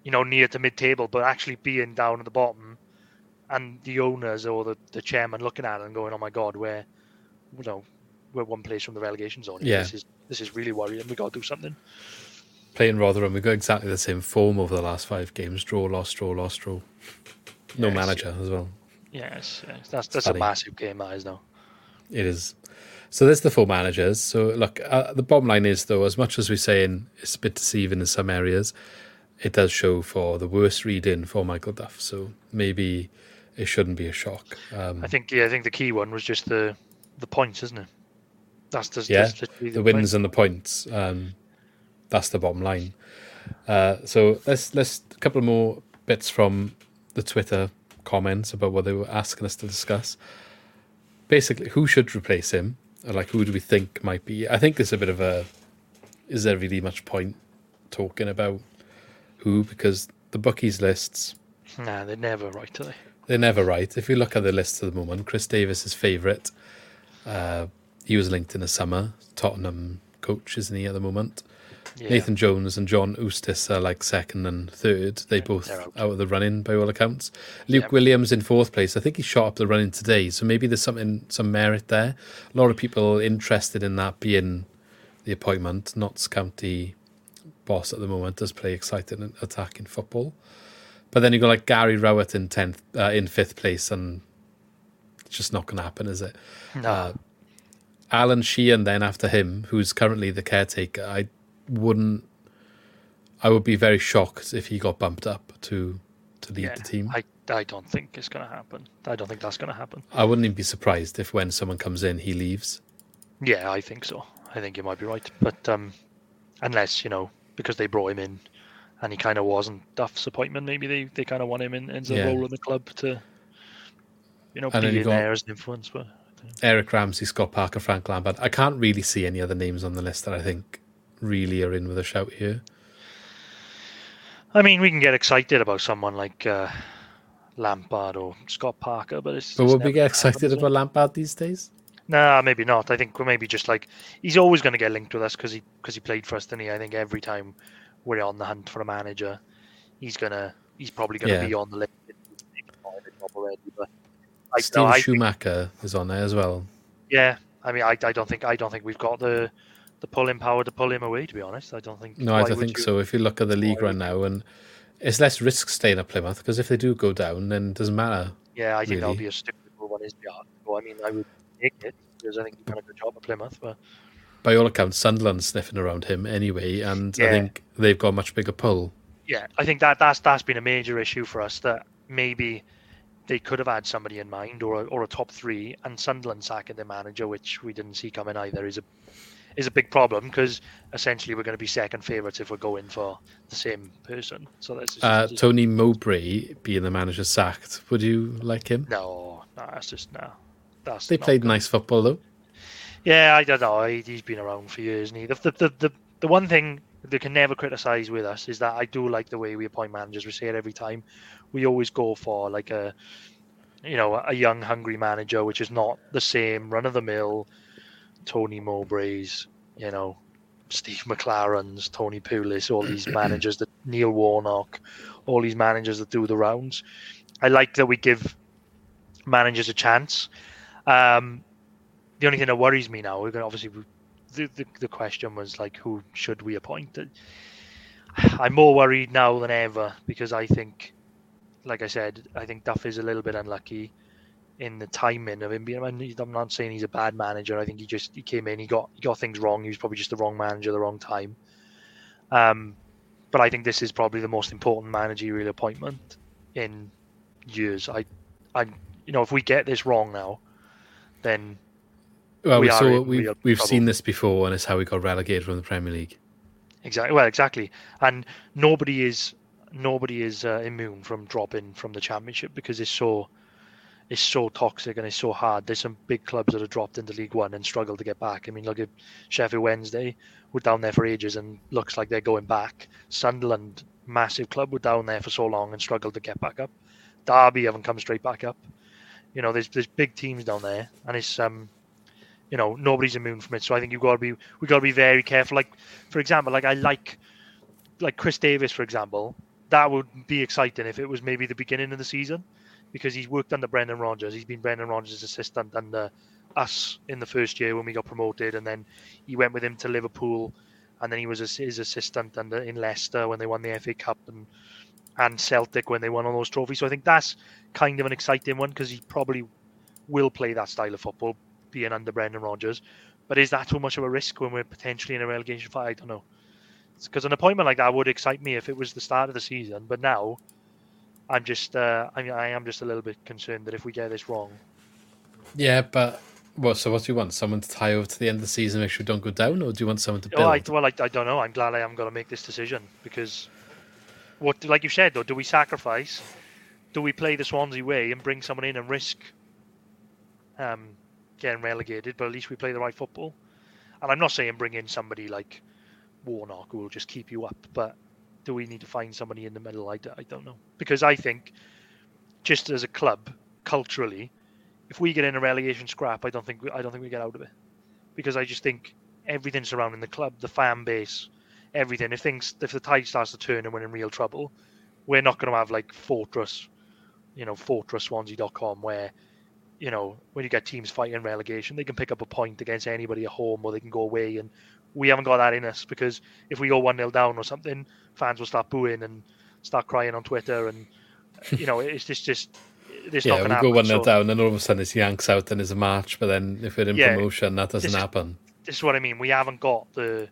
Speaker 4: you know, near to mid-table. But actually being down at the bottom, and the owners or the, the chairman looking at it and going, "Oh my God, we're, you know, we're one place from the relegation zone.
Speaker 3: Yeah.
Speaker 4: This is this is really worrying. We got to do something."
Speaker 3: playing Rotherham, we've got exactly the same form over the last five games: draw, loss, draw, loss, draw. No
Speaker 4: Yes.
Speaker 3: manager as well.
Speaker 4: Yes, yes. that's that's a massive game, that is now.
Speaker 3: It is. So there's the four managers. So look, uh, the bottom line is though, as much as we're saying it's a bit deceiving in some areas, it does show for the worst reading for Michael Duff. So maybe it shouldn't be a shock. Um,
Speaker 4: I think yeah, I think the key one was just the the points, isn't it? That's just
Speaker 3: yeah,
Speaker 4: literally
Speaker 3: the
Speaker 4: point.
Speaker 3: wins and the points. Um, that's the bottom line. Uh, so let's let's a couple more bits from the Twitter comments about what they were asking us to discuss. Basically, who should replace him? Or like, who do we think might be? I think there's a bit of a. Is there really much point talking about who? Because the bookies lists
Speaker 4: Nah, they're never right, are they?
Speaker 3: They're never right. If you look at the list at the moment, Chris Davies is favourite. Uh, he was linked in the summer. Tottenham coach, isn't he, at the moment?
Speaker 4: Yeah.
Speaker 3: Nathan Jones and John Eustace are like second and third. They both out.
Speaker 4: out.
Speaker 3: of the running by all accounts. Luke. Williams in fourth place. I think he shot up the running today, so maybe there's something some merit there. A lot of people interested in that being the appointment. Notts County boss at the moment does play exciting and attacking football. But then you got like Gary Rowett in tenth, uh, in fifth place, and it's just not going to happen, is it?
Speaker 4: No.
Speaker 3: Uh, Alan Sheehan then after him, who's currently the caretaker. I wouldn't. I would be very shocked if he got bumped up to to lead
Speaker 4: yeah,
Speaker 3: the team.
Speaker 4: I, I don't think it's going to happen. I don't think that's going to happen.
Speaker 3: I wouldn't even be surprised if when someone comes in, he leaves.
Speaker 4: Yeah, I think so. I think you might be right. But um, unless, you know, because they brought him in and he kind of wasn't Duff's appointment, maybe they, they kind of want him in as a
Speaker 3: Yeah.
Speaker 4: role in the club to, you know,
Speaker 3: And
Speaker 4: be in there as an influence. But
Speaker 3: Eric Ramsay, Scott Parker, Frank Lampard. I can't really see any other names on the list that I think really are in with a shout here.
Speaker 4: I mean, we can get excited about someone like uh, Lampard or Scott Parker, but it's.
Speaker 3: But would we get excited about Lampard these days?
Speaker 4: Nah, maybe not. I think we're maybe just like he's always going to get linked with us because he because he played for us, didn't he? I think every time we're on the hunt for a manager, he's gonna he's probably going to
Speaker 3: Yeah.
Speaker 4: be on the list. Already, but I, no,
Speaker 3: Steve
Speaker 4: I think-
Speaker 3: Schumacher is on there as well.
Speaker 4: yeah, I mean, I, I don't think I don't think we've got the the pulling power to pull him away. To be honest, I don't think.
Speaker 3: No, I don't think
Speaker 4: you-
Speaker 3: so. If you look at the league right now, and it's less risk staying at Plymouth because if they do go down, then it doesn't matter.
Speaker 4: Yeah, I think that'll be a stupid one. Is beyond. Well, I mean, I would take it because I think he's done a good job at Plymouth, but.
Speaker 3: By all accounts, Sunderland's sniffing around him anyway, and I think they've got a much bigger pull.
Speaker 4: yeah, I think that that's that's been a major issue for us. That maybe they could have had somebody in mind, or a, or a top three, and Sunderland sacking their manager, which we didn't see coming either, is a is a big problem because essentially we're going to be second favourites if we're going for the same person. So that's just,
Speaker 3: Uh,
Speaker 4: just-
Speaker 3: Tony Mowbray being the manager sacked. Would you like him?
Speaker 4: no, no, that's just no. That's
Speaker 3: They played
Speaker 4: good.
Speaker 3: nice football though.
Speaker 4: Yeah, I don't know. He, he's been around for years, and he, the, the, the, the, the one thing they can never criticise with us is that I do like the way we appoint managers. We say it every time. We always go for like a, you know, a young, hungry manager, which is not the same run of the mill. Tony Mowbray's, you know, Steve McClaren's, Tony Pulis, all these managers that Neil Warnock, all these managers that do the rounds. I like that we give managers a chance. Um, the only thing that worries me now, obviously the, the the question was like, who should we appoint? I'm more worried now than ever because I think, like I said, I think Duff is a little bit unlucky in the timing of him being. I'm not saying he's a bad manager. I think he just he came in, he got he got things wrong. He was probably just the wrong manager, at the wrong time. Um, but I think this is probably the most important managerial appointment in years. I, I, you know, if we get this wrong now, then
Speaker 3: Well,
Speaker 4: we,
Speaker 3: we saw we've we've
Speaker 4: trouble.
Speaker 3: seen this before, and it's how we got relegated from the Premier League.
Speaker 4: Exactly. Well, exactly. And nobody is nobody is uh, immune from dropping from the championship because it's so it's so toxic and it's so hard. There's some big clubs that have dropped into League One and struggled to get back. I mean, look at Sheffield Wednesday. We're down there for ages and looks like they're going back. Sunderland, massive club, were down there for so long and struggled to get back up. Derby haven't come straight back up. You know, there's there's big teams down there, and it's um, you know, nobody's immune from it. So I think you've got to be we got to be very careful. Like, for example, like I like like Chris Davies, for example. That would be exciting if it was maybe the beginning of the season, because he's worked under Brendan Rodgers. He's been Brendan Rodgers' assistant under us in the first year when we got promoted, and then he went with him to Liverpool, and then he was his assistant under in Leicester when they won the FA Cup and and Celtic when they won all those trophies. So I think that's kind of an exciting one because he probably will play that style of football, being under Brendan Rodgers. But is that too much of a risk when we're potentially in a relegation fight? I don't know. Because an appointment like that would excite me if it was the start of the season. But now, I'm just, uh, I, mean I am just a little bit concerned that if we get this wrong,
Speaker 3: Yeah, but well, so what do you want? Someone to tie over to the end of the season, make sure we don't go down, or do you want someone to build?
Speaker 4: Oh, I, well, I, I don't know. I'm glad I am going to make this decision because, what, like you said, though, do we sacrifice? Do we play the Swansea way and bring someone in and risk um, getting relegated? But at least we play the right football. And I'm not saying bring in somebody like Warnock who will just keep you up, but do we need to find somebody in the middle? I, I don't know because I think just as a club culturally, if we get in a relegation scrap, I don't think we, I don't think we get out of it because I just think everything surrounding the club, the fan base, everything. If things, if the tide starts to turn and we're in real trouble, we're not going to have like Fortress, you know, Fortress FortressSwansea.com where, you know, when you get teams fighting relegation, they can pick up a point against anybody at home, or they can go away and we haven't got that in us because if we go one 0 down or something, fans will start booing and start crying on Twitter, and you know it's just just it's not
Speaker 3: Yeah,
Speaker 4: going
Speaker 3: we
Speaker 4: to
Speaker 3: go one 0
Speaker 4: So
Speaker 3: down, and all of a sudden it's Yanks out and there's a match. But then if we're in
Speaker 4: Yeah,
Speaker 3: promotion, that doesn't
Speaker 4: this-
Speaker 3: happen.
Speaker 4: this is what I mean. We haven't got the.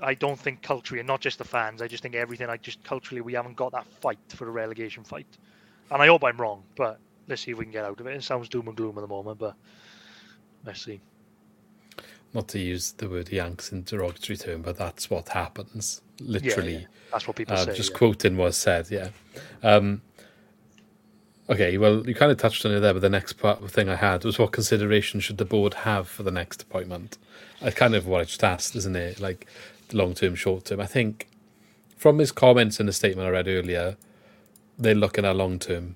Speaker 4: I don't think culturally, and not just the fans. I just think everything. I just culturally, we haven't got that fight for a relegation fight, and I hope I'm wrong. But let's see if we can get out of it. It sounds doom and gloom at the moment, but let's see.
Speaker 3: Not to use the word Yanks in derogatory term, but that's what happens. Literally.
Speaker 4: Yeah, yeah. That's what people
Speaker 3: Uh,
Speaker 4: say.
Speaker 3: just
Speaker 4: yeah.
Speaker 3: quoting was said, yeah. Um, okay, well, you kind of touched on it there, but the next part the thing I had was what consideration should the board have for the next appointment? I kind of what I just asked, isn't it? Like long term, short term. I think from his comments in the statement I read earlier, they're looking at long term.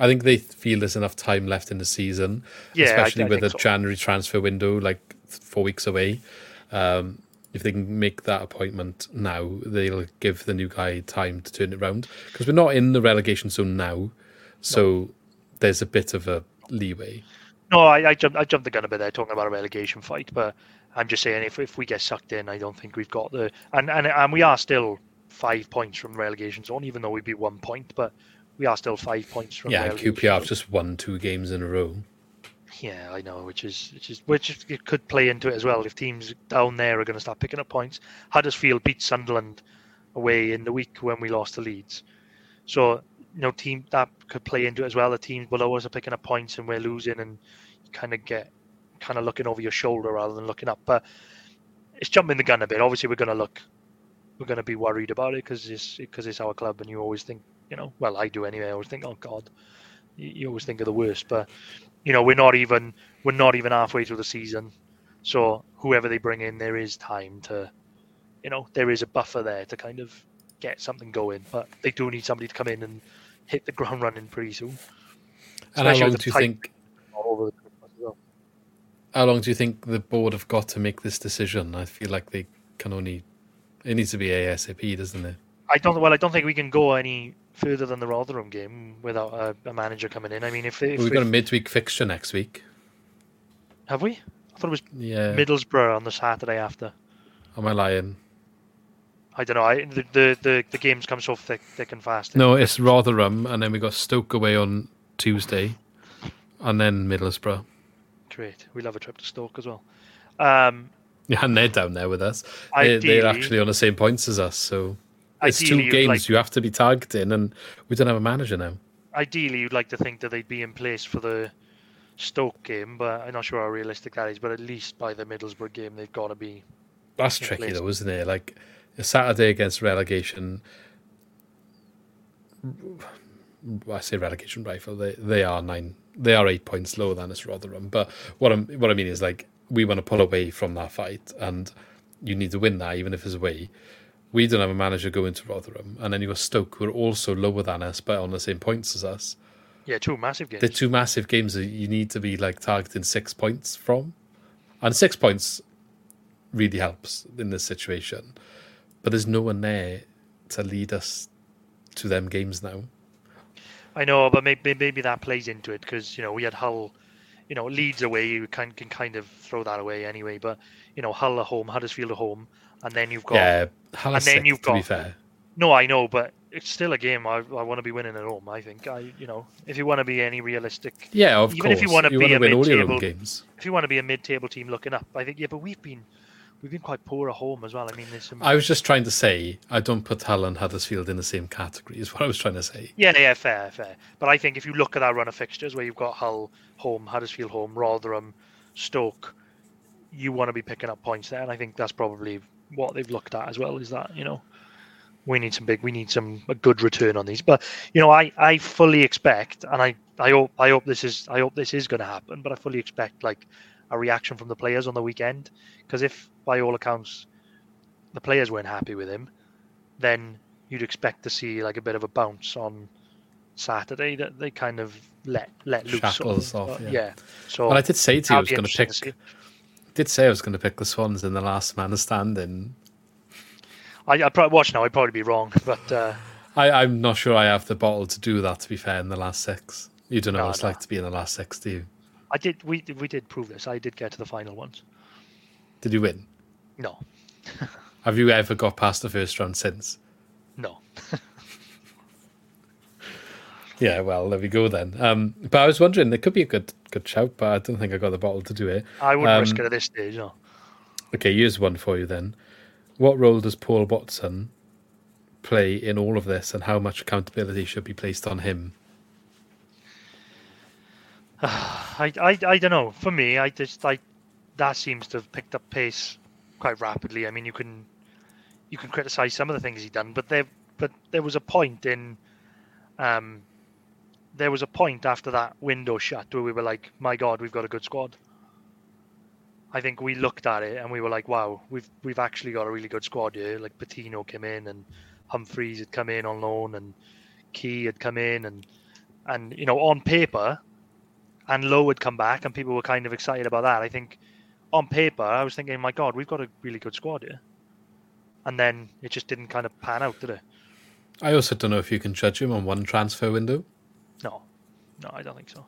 Speaker 3: I think they feel there's enough time left in the season,
Speaker 4: Yeah,
Speaker 3: especially
Speaker 4: I
Speaker 3: with the
Speaker 4: so.
Speaker 3: January transfer window, like four weeks away. Um, if they can make that appointment now, they'll give the new guy time to turn it around because we're not in the relegation zone now, so there's a bit of a leeway.
Speaker 4: No, I, I jumped. I jumped the gun a bit there, talking about a relegation fight. But I'm just saying, if if we get sucked in, I don't think we've got the and and and we are still five points from relegation zone, even though we'd be one point. But we are still five points from.
Speaker 3: yeah, QPR just won two games in a row.
Speaker 4: Yeah, I know, which is which is which it could play into it as well. If teams down there are going to start picking up points, Huddersfield beat Sunderland away in the week when we lost to Leeds, so you know team that could play into it as well. The teams below us are picking up points and we're losing, and you kind of get kind of looking over your shoulder rather than looking up. But it's jumping the gun a bit. Obviously, we're going to look, we're going to be worried about it because it's because it's our club, and you always think, you know, well, I do anyway. I always think, oh God, you, you always think of the worst, but you know, we're not even we're not even halfway through the season. So whoever they bring in, there is time to, you know, there is a buffer there to kind of get something going. But they do need somebody to come in and hit the ground running pretty soon.
Speaker 3: And how long do you think?
Speaker 4: over the as well.
Speaker 3: How long do you think the board have got to make this decision? I feel like they can only. It needs to be ASAP, doesn't it?
Speaker 4: I don't. Well, I don't think we can go any further than the Rotherham game without a, a manager coming in. I mean, if, if
Speaker 3: We've
Speaker 4: we,
Speaker 3: got a midweek fixture next week.
Speaker 4: have we? I thought it was
Speaker 3: Yeah.
Speaker 4: Middlesbrough on the Saturday after.
Speaker 3: Am I lying?
Speaker 4: I don't know. I, the, the the the games come so thick, thick and fast.
Speaker 3: No, it's Rotherham, and then we got Stoke away on Tuesday, and then Middlesbrough.
Speaker 4: Great. We love a trip to Stoke as well. Um,
Speaker 3: Yeah, and they're down there with us. They're, they're actually on the same points as us, so it's
Speaker 4: Ideally,
Speaker 3: two games
Speaker 4: like-
Speaker 3: you have to be tagged in, and we don't have a manager now.
Speaker 4: ideally, you'd like to think that they'd be in place for the Stoke game, but I'm not sure how realistic that is. But at least by the Middlesbrough game, they've got to be.
Speaker 3: That's tricky
Speaker 4: place.
Speaker 3: though, isn't it? Like a Saturday against relegation. I say relegation rifle. They they are nine. They are eight points lower than us Rotherham. But what I'm what I mean is like we want to pull away from that fight, and you need to win that even if it's away. We don't have a manager going to Rotherham, and then you got Stoke, who are also lower than us, but on the same points as us.
Speaker 4: Yeah, two massive games.
Speaker 3: They're two massive games that you need to be like targeting six points from, and six points really helps in this situation. But there's no one there to lead us to them games now.
Speaker 4: I know, but maybe maybe that plays into it because you know we had Hull, you know Leeds away. You can can kind of throw that away anyway. But you know Hull at home, Huddersfield at home, and then you've got
Speaker 3: yeah,
Speaker 4: and then
Speaker 3: sick,
Speaker 4: you've
Speaker 3: to be
Speaker 4: got-
Speaker 3: fair.
Speaker 4: No, I know, but it's still a game. I, I want to be winning at home. I think I, you know, if you want to be any realistic,
Speaker 3: Yeah, of
Speaker 4: even
Speaker 3: course.
Speaker 4: if you wanna be
Speaker 3: wanna
Speaker 4: a
Speaker 3: win all your own
Speaker 4: mid-table-
Speaker 3: games.
Speaker 4: if you want to be a mid-table team looking up, I think yeah. But we've been we've been quite poor at home as well. I mean, there's some.
Speaker 3: I was just trying to say I don't put Hull and Huddersfield in the same category. Is what I was trying to say.
Speaker 4: Yeah, yeah, fair, fair. But I think if you look at our run of fixtures where you've got Hull home, Huddersfield home, Rotherham, Stoke, you want to be picking up points there, and I think that's probably what they've looked at as well. Is that you know we need some big, we need some a good return on these. But you know, I I fully expect, and I I hope I hope this is I hope this is going to happen. But I fully expect like a reaction from the players on the weekend because if by all accounts the players weren't happy with him, then you'd expect to see like a bit of a bounce on Saturday that they kind of let let loose. sort of.
Speaker 3: off,
Speaker 4: Uh,
Speaker 3: yeah.
Speaker 4: So
Speaker 3: And I did say to you I was going to pick. Did say I was going to pick the Swans in the last man standing.
Speaker 4: I, I probably watch now. I'd probably be wrong, but uh,
Speaker 3: I, I'm not sure I have the bottle to do that. To be fair, in the last six, you don't know
Speaker 4: No,
Speaker 3: what it's
Speaker 4: no.
Speaker 3: like to be in the last six, do you?
Speaker 4: I did. We we did prove this. I did get to the final once.
Speaker 3: Did you win?
Speaker 4: No,
Speaker 3: Have you ever got past the first round since?
Speaker 4: no.
Speaker 3: Yeah, well, there we go then. Um, but I was wondering, it could be a good good shout, but I don't think I got the bottle to do it.
Speaker 4: I wouldn't
Speaker 3: Um,
Speaker 4: risk it at this stage. No.
Speaker 3: Okay, here's one for you then. What role does Paul Watson play in all of this, and how much accountability should be placed on him?
Speaker 4: I, I, I don't know. For me, I just like that seems to have picked up pace quite rapidly. I mean, you can you can criticize some of the things he done, but there but there was a point in um there was a point after that window shut where we were like, my God, we've got a good squad. I think we looked at it and we were like, wow, we've we've actually got a really good squad here. Like Patino came in and Humphreys had come in on loan and Key had come in and and you know on paper and Lowe had come back, and people were kind of excited about that. I think on paper, I was thinking, my God, we've got a really good squad here. And then it just didn't kind of pan out, did it?
Speaker 3: I also don't know if you can judge him on one transfer window.
Speaker 4: No, no, I don't think so.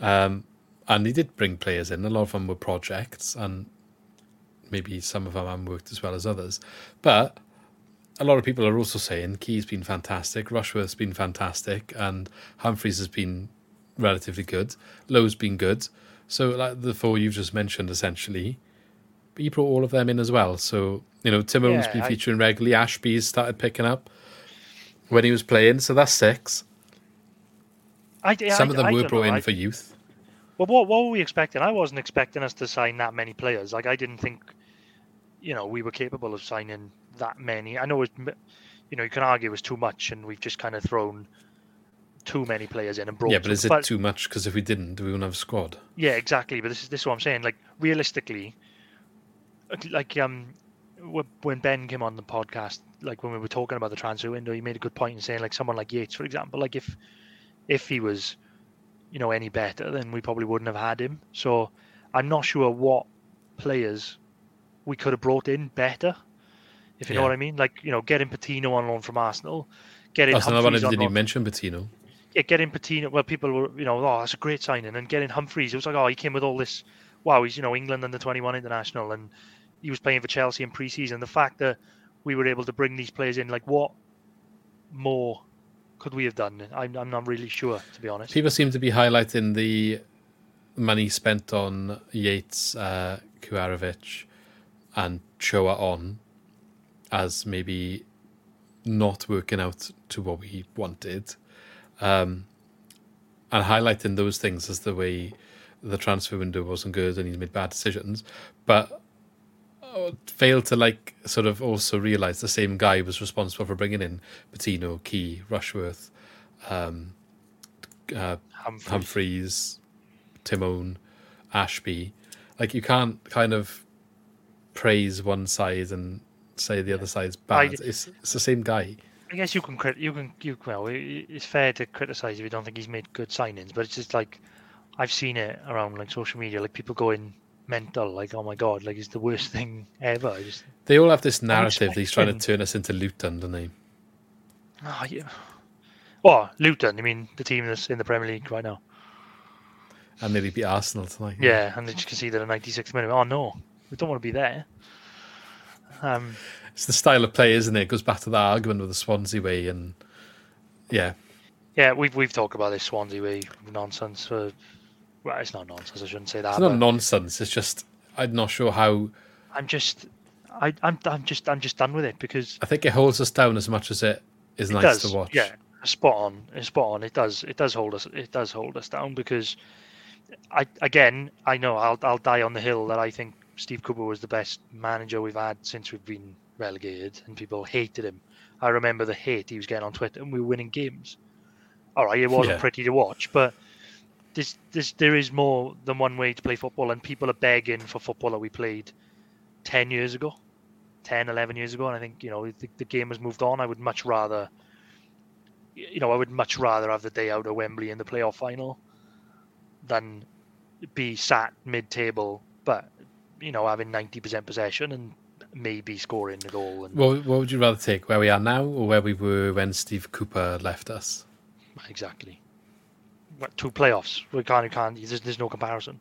Speaker 3: Um, and he did bring players in. A lot of them were projects, and maybe some of them haven't worked as well as others. But a lot of people are also saying Key's been fantastic, Rushworth's been fantastic, and Humphreys has been relatively good. Lowe's been good. So, like the four you've just mentioned, essentially, but you brought all of them in as well. So, you know, Tymon's
Speaker 4: Yeah,
Speaker 3: been
Speaker 4: I-
Speaker 3: featuring regularly. Ashby's started picking up when he was playing. So that's six.
Speaker 4: I, I,
Speaker 3: Some of them
Speaker 4: I
Speaker 3: were brought
Speaker 4: know.
Speaker 3: in for youth.
Speaker 4: Well, what what were we expecting? I wasn't expecting us to sign that many players. Like I didn't think, you know, we were capable of signing that many. I know it, you know, you can argue it was too much, and we've just kind of thrown too many players in and brought.
Speaker 3: Yeah, but
Speaker 4: some-
Speaker 3: is it too much? Because if we didn't, do we wouldn't have a squad.
Speaker 4: Yeah, exactly. But this is this is what I'm saying. Like realistically, like um, when Ben came on the podcast, like when we were talking about the transfer window, he made a good point in saying like someone like Yates, for example, like if if he was, you know, any better, then we probably wouldn't have had him. So I'm not sure what players we could have brought in better. If you know what I mean, like you know, getting Patino on loan from Arsenal, getting
Speaker 3: That's another one I didn't even mention Patino.
Speaker 4: yeah, getting Patino. Well, people were, you know, oh, that's a great signing, and getting Humphreys. It was like, oh, he came with all this. Wow, he's you know England under twenty one international, and he was playing for Chelsea in pre-season. The fact that we were able to bring these players in, like, what more could we have done? I'm, I'm not really sure, to be honest.
Speaker 3: People seem to be highlighting the money spent on Yates, uh, and Choa on as maybe not working out to what we wanted, um, and highlighting those things as the way the transfer window wasn't good and he's made bad decisions, but failed to like sort of also realize the same guy was responsible for bringing in Patino, Key, Rushworth, um, uh,
Speaker 4: Humphreys.
Speaker 3: Humphreys, Tymon, Ashby. Like you can't kind of praise one side and say the other side's bad.
Speaker 4: I-
Speaker 3: it's it's the same guy.
Speaker 4: I guess you can crit- you can you well, it's fair to criticize if you don't think he's made good signings, but it's just like I've seen it around like social media, like people going mental, like oh my god, like it's the worst thing ever. I just
Speaker 3: They all have this narrative that he's trying to turn us into Luton, don't they?
Speaker 4: Oh, yeah. Well, Luton, I mean, the team that's in the Premier League right now.
Speaker 3: And nearly beat Arsenal tonight.
Speaker 4: Yeah, and they just conceded a 96 minute. Oh, no, we don't want to be there. Um,
Speaker 3: It's the style of play, isn't it? It goes back to that argument with the Swansea way and yeah.
Speaker 4: yeah, we've we've talked about this Swansea way nonsense for. Well, it's not nonsense. I shouldn't say that.
Speaker 3: It's not nonsense. It's just I'm not sure how
Speaker 4: I'm just, I, I'm, I'm just, I'm just done with it because
Speaker 3: I think it holds us down as much as it is
Speaker 4: it
Speaker 3: nice
Speaker 4: does.
Speaker 3: to watch.
Speaker 4: Yeah, spot on. It's spot on. It does. It does hold us. It does hold us down because, I again, I know I'll I'll die on the hill that I think Steve Cooper was the best manager we've had since we've been relegated, and people hated him. I remember the hate he was getting on Twitter, and we were winning games. All right, it wasn't
Speaker 3: Yeah.
Speaker 4: pretty to watch, but. This, this, there is more than one way to play football, and people are begging for football that we played 10 years ago, 10, 11 years ago. And I think, you know, the, the game has moved on. I would much rather you know, I would much rather have the day out at Wembley in the playoff final than be sat mid-table, but you know, having ninety percent possession and maybe scoring the goal. And
Speaker 3: What, what would you rather take? Where we are now or where we were when Steve Cooper left us?
Speaker 4: exactly, what, two playoffs. We can't, can't. There's, there's no comparison.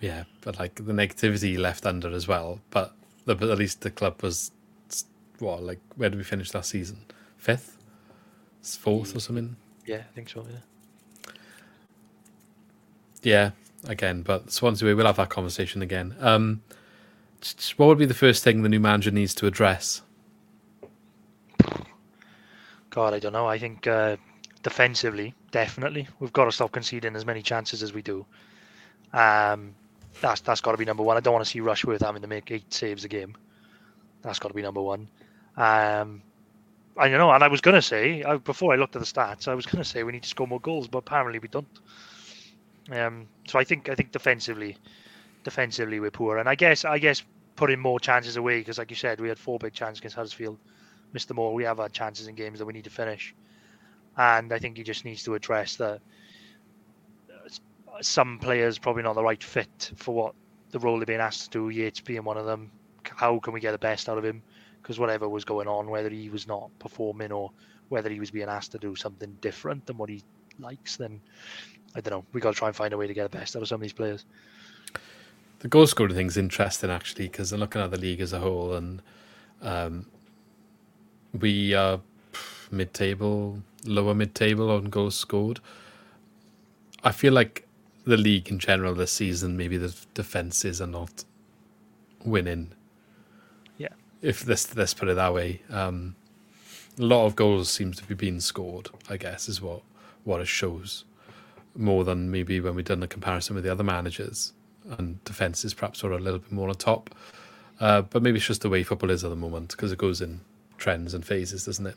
Speaker 3: yeah, but like the negativity left under as well. But, the, but at least the club was what like where did we finish last season? Fifth, fourth or something.
Speaker 4: Yeah, I think so. Yeah.
Speaker 3: Yeah, again, but Swansea we will have that conversation again. Um, what would be the first thing the new manager needs to address?
Speaker 4: God, I don't know. I think uh, defensively, definitely, we've got to stop conceding as many chances as we do. Um, that's that's got to be number one. I don't want to see Rushworth having to make eight saves a game. That's got to be number one. Um, I don't know, and I was going to say I, before I looked at the stats, I was going to say we need to score more goals, but apparently we don't. Um, so I think I think defensively, defensively we're poor, and I guess I guess putting more chances away because, like you said, we had four big chances against Huddersfield. Mr. Moore, we have had chances in games that we need to finish, and I think he just needs to address that. Some players probably not the right fit for what the role they're being asked to do. Yates being one of them. How can we get the best out of him? Because whatever was going on, whether he was not performing or whether he was being asked to do something different than what he likes, then I don't know. We got to try and find a way to get the best out of some of these players.
Speaker 3: The goal scoring thing's interesting actually because I'm looking at the league as a whole, and um, we are mid-table, lower mid-table on goals scored. I feel like the league in general this season, maybe the defenses are not winning.
Speaker 4: Yeah.
Speaker 3: If this let's put it that way, um, a lot of goals seems to be being scored. I guess is what what it shows more than maybe when we've done the comparison with the other managers and defenses perhaps are a little bit more on top. Uh, but maybe it's just the way football is at the moment because it goes in trends and phases, doesn't it?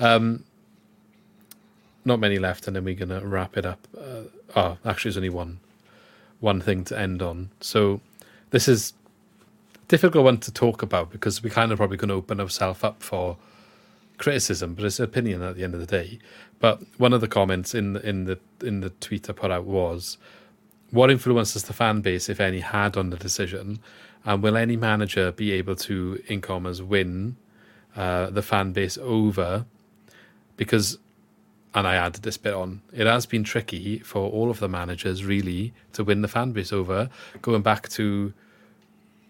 Speaker 3: Um, not many left, and then we're gonna wrap it up. Uh, oh, actually, there's only one one thing to end on. So this is difficult one to talk about because we kind of probably going to open ourselves up for criticism, but it's opinion at the end of the day. But one of the comments in the, in the in the tweet I put out was, "What influence does the fan base, if any, had on the decision, and will any manager be able to, in commas, win uh, the fan base over?" Because and I added this bit on, it has been tricky for all of the managers really to win the fan base over. Going back to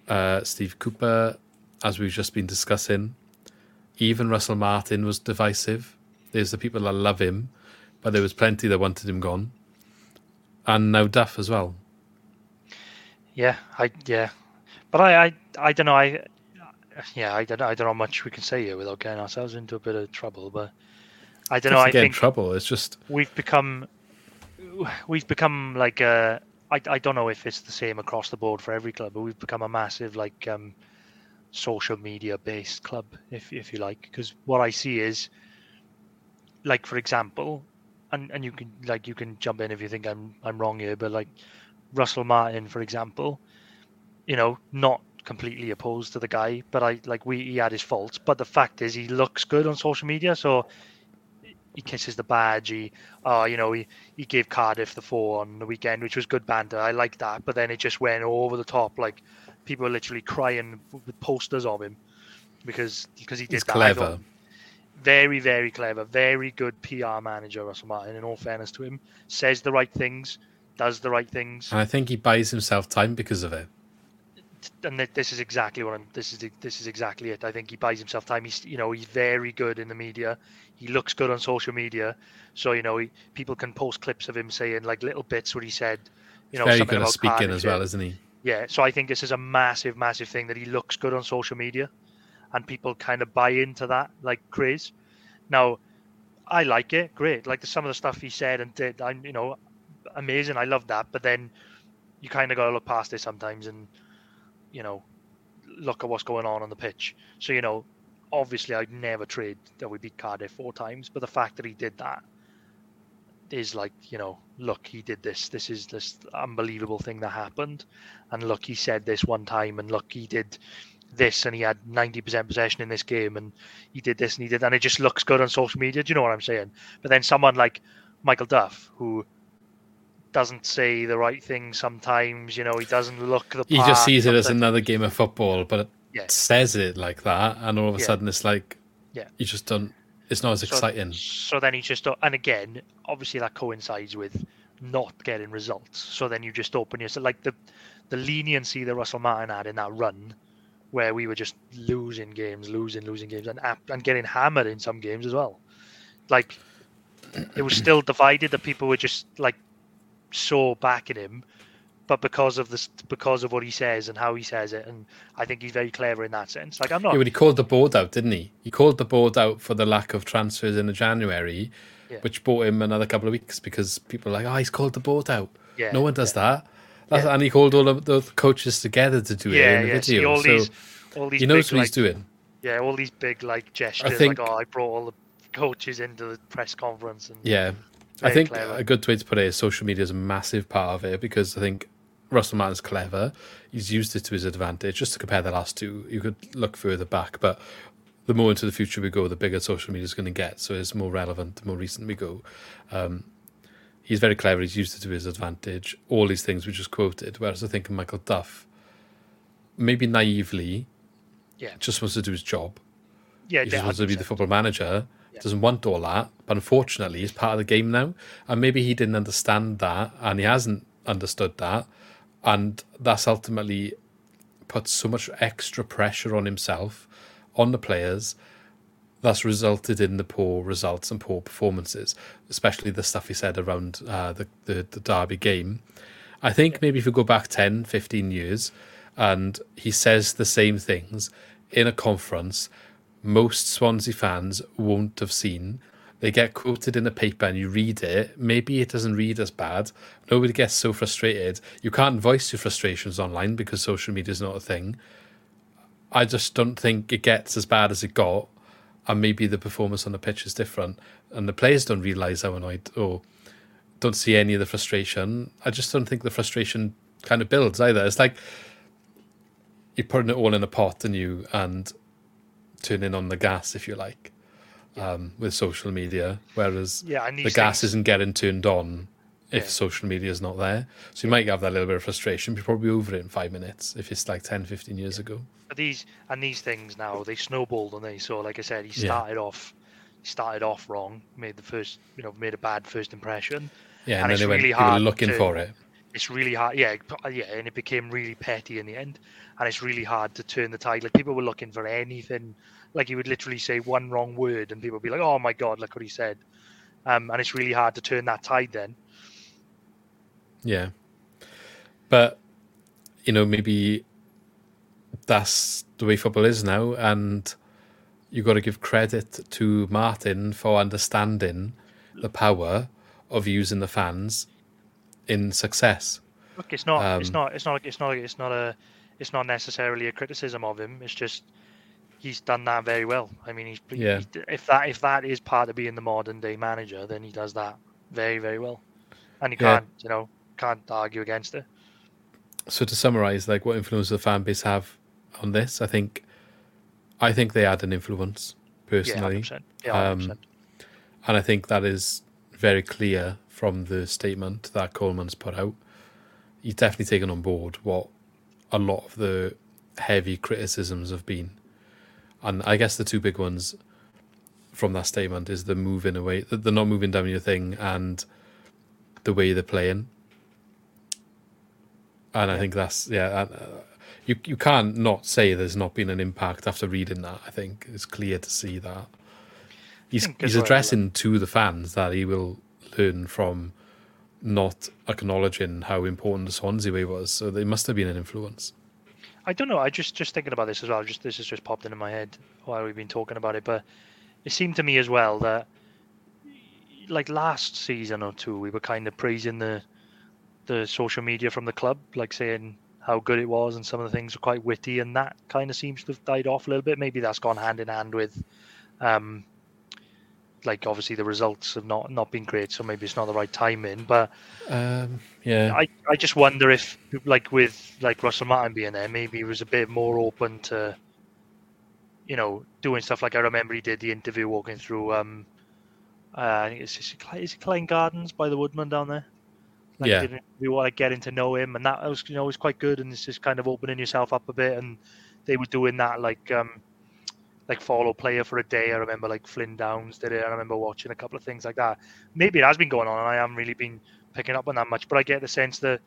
Speaker 3: uh, Steve Cooper, as we've just been discussing, even Russell Martin was divisive. There's the people that love him, but there was plenty that wanted him gone. And now Duff as well.
Speaker 4: Yeah, I yeah, but I I, I don't know I yeah I don't I don't know much we can say here without getting ourselves into a bit of trouble, but I don't know. I
Speaker 3: get
Speaker 4: think
Speaker 3: in trouble. It's just
Speaker 4: we've become we've become like a. I, I don't know if it's the same across the board for every club, but we've become a massive like um, social media based club, if if you like. Because what I see is, like for example, and and you can like you can jump in if you think I'm I'm wrong here, but like Russell Martin, for example, you know, not completely opposed to the guy, but I like we he had his faults, but the fact is he looks good on social media, so he kisses the badge. He, uh, you know, he, he gave Cardiff the four on the weekend, which was good banter. I like that. But then it just went over the top. Like people were literally crying with posters of him because because he did
Speaker 3: He's
Speaker 4: that.
Speaker 3: clever.
Speaker 4: Very, very clever. Very good PR manager, Russell Martin. In all fairness to him, says the right things, does the right things.
Speaker 3: and I think he buys himself time because of it.
Speaker 4: And this is exactly what I'm. This is this is exactly it. I think he buys himself time. He's you know he's very good in the media. He looks good on social media, so you know he, people can post clips of him saying like little bits where he said, you know,
Speaker 3: Very
Speaker 4: something
Speaker 3: good at
Speaker 4: about
Speaker 3: speaking as well, isn't he?
Speaker 4: Yeah, so I think this is a massive, massive thing that he looks good on social media, and people kind of buy into that like craze. Now, I like it, great. Like the, some of the stuff he said and did, I'm you know, amazing. I love that. But then you kind of got to look past it sometimes and you know look at what's going on on the pitch. So you know, obviously, I'd never trade that we beat Cardiff four times, but the fact that he did that is like you know, look, he did this. This is this unbelievable thing that happened, and look, he said this one time, and look, he did this, and he had ninety percent possession in this game, and he did this, and he did, and it just looks good on social media. Do you know what I'm saying? But then someone like Michael Duff, who doesn't say the right thing sometimes, you know, he doesn't look the
Speaker 3: He just sees it as another game of football, but it
Speaker 4: Yeah.
Speaker 3: says it like that, and all of a
Speaker 4: Yeah.
Speaker 3: sudden it's like
Speaker 4: Yeah.
Speaker 3: you just don't. It's not as
Speaker 4: So-
Speaker 3: exciting.
Speaker 4: So then he just, and again, obviously that coincides with not getting results. So then you just open yourself like the the leniency that Russell Martin had in that run, where we were just losing games, losing, losing games, and and getting hammered in some games as well. Like it was still divided that people were just like so backing him, but because of this, because of what he says and how he says it, and I think he's very clever in that sense. Like I'm not.
Speaker 3: Yeah, but he called the board out, didn't he? He called the board out for the lack of transfers in the January,
Speaker 4: Yeah.
Speaker 3: which bought him another couple of weeks because people are like, oh, he's called the board out.
Speaker 4: Yeah,
Speaker 3: no one does
Speaker 4: yeah.
Speaker 3: that. And he called all of the coaches together to do it in the
Speaker 4: yeah. see, all
Speaker 3: so
Speaker 4: these, all these
Speaker 3: he knows
Speaker 4: big,
Speaker 3: what
Speaker 4: like,
Speaker 3: he's doing.
Speaker 4: Yeah, all these big like gestures, I
Speaker 3: think-
Speaker 4: like oh, I brought all the coaches into the press conference, and
Speaker 3: Yeah. I think
Speaker 4: clever.
Speaker 3: a good way to put it is social media is a massive part of it because I think Russell Martin's clever. He's used it to his advantage. Just to compare the last two, you could look further back, but the more into the future we go, the bigger social media is going to get. So it's more relevant the more recent we go. Um, he's very clever. He's used it to his advantage. All these things we just quoted. Whereas I think Michael Duff, maybe naively,
Speaker 4: yeah,
Speaker 3: just wants to do his job.
Speaker 4: yeah,
Speaker 3: He just wants to be the football manager. Doesn't want all that, but unfortunately, he's part of the game now. And maybe he didn't understand that, and he hasn't understood that, and that's ultimately put so much extra pressure on himself, on the players. That's resulted in the poor results and poor performances, especially the stuff he said around uh, the, the the Derby game. I think maybe if we go back 10, 15 years and he says the same things in a conference, most Swansea fans won't have seen. They get quoted in the paper and you read it. Maybe it doesn't read as bad. Nobody gets so frustrated. You can't voice your frustrations online because social media is not a thing. I just don't think it gets as bad as it got. And maybe the performance on the pitch is different. And the players don't realise how annoyed or don't see any of the frustration. I just don't think the frustration kind of builds either. It's like you're putting it all in a pot and you and turning on the gas, if you like, um, with social media. Whereas
Speaker 4: Yeah,
Speaker 3: the
Speaker 4: these
Speaker 3: gas isn't getting turned on if
Speaker 4: Yeah.
Speaker 3: social media is not there. So you might have that little bit of frustration. but You're probably over it in five minutes if it's like 10, 15 years ago.
Speaker 4: But these and these things now they snowballed, and they so like I said, he
Speaker 3: Yeah.
Speaker 4: started off, he started off wrong, made the first, you know, made a bad first impression.
Speaker 3: Yeah, and,
Speaker 4: And
Speaker 3: then
Speaker 4: it's
Speaker 3: they went,
Speaker 4: really
Speaker 3: people are
Speaker 4: hard
Speaker 3: looking
Speaker 4: to-
Speaker 3: for it.
Speaker 4: It's really hard, yeah, yeah, and it became really petty in the end, and it's really hard to turn the tide. Like people were looking for anything, like he would literally say one wrong word, and people would be like, "Oh my god, look what he said," um, and it's really hard to turn that tide then.
Speaker 3: Yeah. But, you know, maybe that's the way football is now. And you've got to give credit to Martin for understanding the power of using the fans in success.
Speaker 4: Look, it's not, it's
Speaker 3: Um,
Speaker 4: not, it's not, it's not, it's not a, it's not necessarily a criticism of him. It's just he's done that very well. I mean, he's,
Speaker 3: Yeah.
Speaker 4: he's if that if that is part of being the modern day manager, then he does that very very well, and you
Speaker 3: Yeah.
Speaker 4: can't, you know, can't argue against it.
Speaker 3: So to summarize, like what influence the fan base have on this? I think, I think they had an influence
Speaker 4: Yeah,
Speaker 3: personally.
Speaker 4: 100%. Yeah,
Speaker 3: Um,
Speaker 4: 100%.
Speaker 3: And I think that is very clear from the statement that Coleman's put out. He's definitely taken on board what a lot of the heavy criticisms have been. And I guess the two big ones from that statement is the moving away, the, the not moving down your thing, and the way they're playing. And I think that's yeah. uh, you you can't not say there's not been an impact after reading that. I think it's clear to see that he's he's
Speaker 4: well,
Speaker 3: addressing to the fans that he will learn from not acknowledging how important the Swansea way was. So they must have been an influence.
Speaker 4: I don't know. I just just thinking about this as well. Just this has just popped into my head while we've been talking about it. But it seemed to me as well that like last season or two, we were kind of praising the the social media from the club, like saying how good it was, and some of the things were quite witty, and that kind of seems to have died off a little bit. Maybe that's gone hand in hand with, um, like obviously the results have not not been great, so maybe it's not the right timing. But
Speaker 3: Um, yeah,
Speaker 4: I, I just wonder if like with like Russell Martin being there, maybe he was a bit more open to you know doing stuff like I remember he did the interview walking through um uh, I think it's is it, is it Clyne Gardens by the Woodman down there. Like,
Speaker 3: Yeah.
Speaker 4: an interview, like getting to know him, and that was you know was quite good, and it's just kind of opening yourself up a bit, and they were doing that like um like follow player for a day. I remember like Flynn Downs did it. I remember watching a couple of things like that. Maybe it has been going on, and I haven't really been picking up on that much. But I get the sense that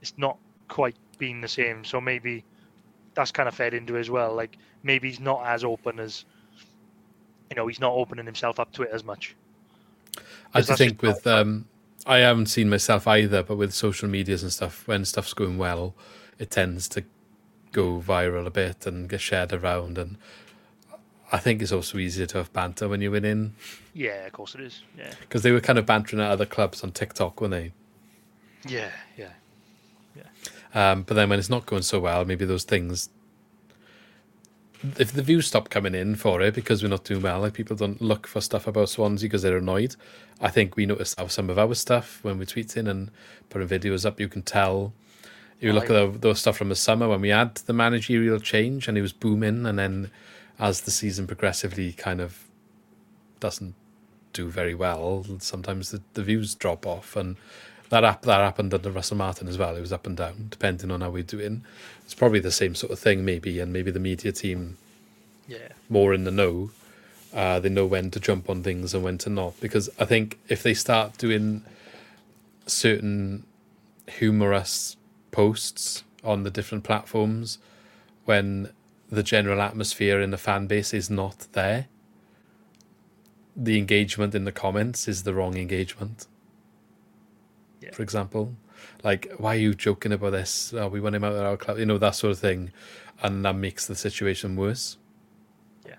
Speaker 4: it's not quite been the same. So maybe that's kind of fed into it as well. Like maybe he's not as open as you know, he's not opening himself up to it as much.
Speaker 3: I just think with um, I haven't seen myself either, but with social medias and stuff, when stuff's going well, it tends to go viral a bit and get shared around. And I think it's also easier to have banter when you're winning.
Speaker 4: Yeah, of course it is. Yeah,
Speaker 3: because they were kind of bantering at other clubs on TikTok, weren't they?
Speaker 4: Yeah, yeah,
Speaker 3: yeah. Um, but then when it's not going so well, maybe those things if the views stop coming in for it because we're not doing well, like people don't look for stuff about Swansea because they're annoyed. I think we notice how some of our stuff when we're tweeting and putting videos up, you can tell. You look at the, those stuff from the summer when we had the managerial change and it was booming, and then as the season progressively kind of doesn't do very well, sometimes the, the views drop off, and that app that happened under Russell Martin as well. It was up and down depending on how we're doing. It's probably the same sort of thing, maybe, and maybe the media team,
Speaker 4: yeah,
Speaker 3: more in the know. Uh, they know when to jump on things and when to not. Because I think if they start doing certain humorous posts on the different platforms when the general atmosphere in the fan base is not there, the engagement in the comments is the wrong engagement. Yeah. For example, like, why are you joking about this? Oh, we want him out of our club, you know, that sort of thing. And that makes the situation worse.
Speaker 4: Yeah.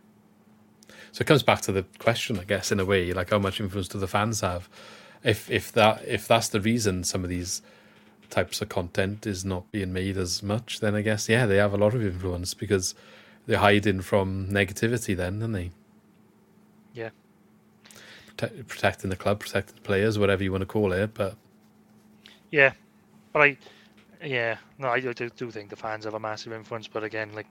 Speaker 3: So it comes back to the question, I guess, in a way, like how much influence do the fans have? If if that if that's the reason some of these types of content is not being made as much, then I guess yeah, they have a lot of influence because they're hiding from negativity then, aren't they?
Speaker 4: Yeah.
Speaker 3: Protect, protecting the club, protecting the players, whatever you want to call it, but
Speaker 4: yeah, but I, yeah, no, I do, do think the fans have a massive influence. But again, like,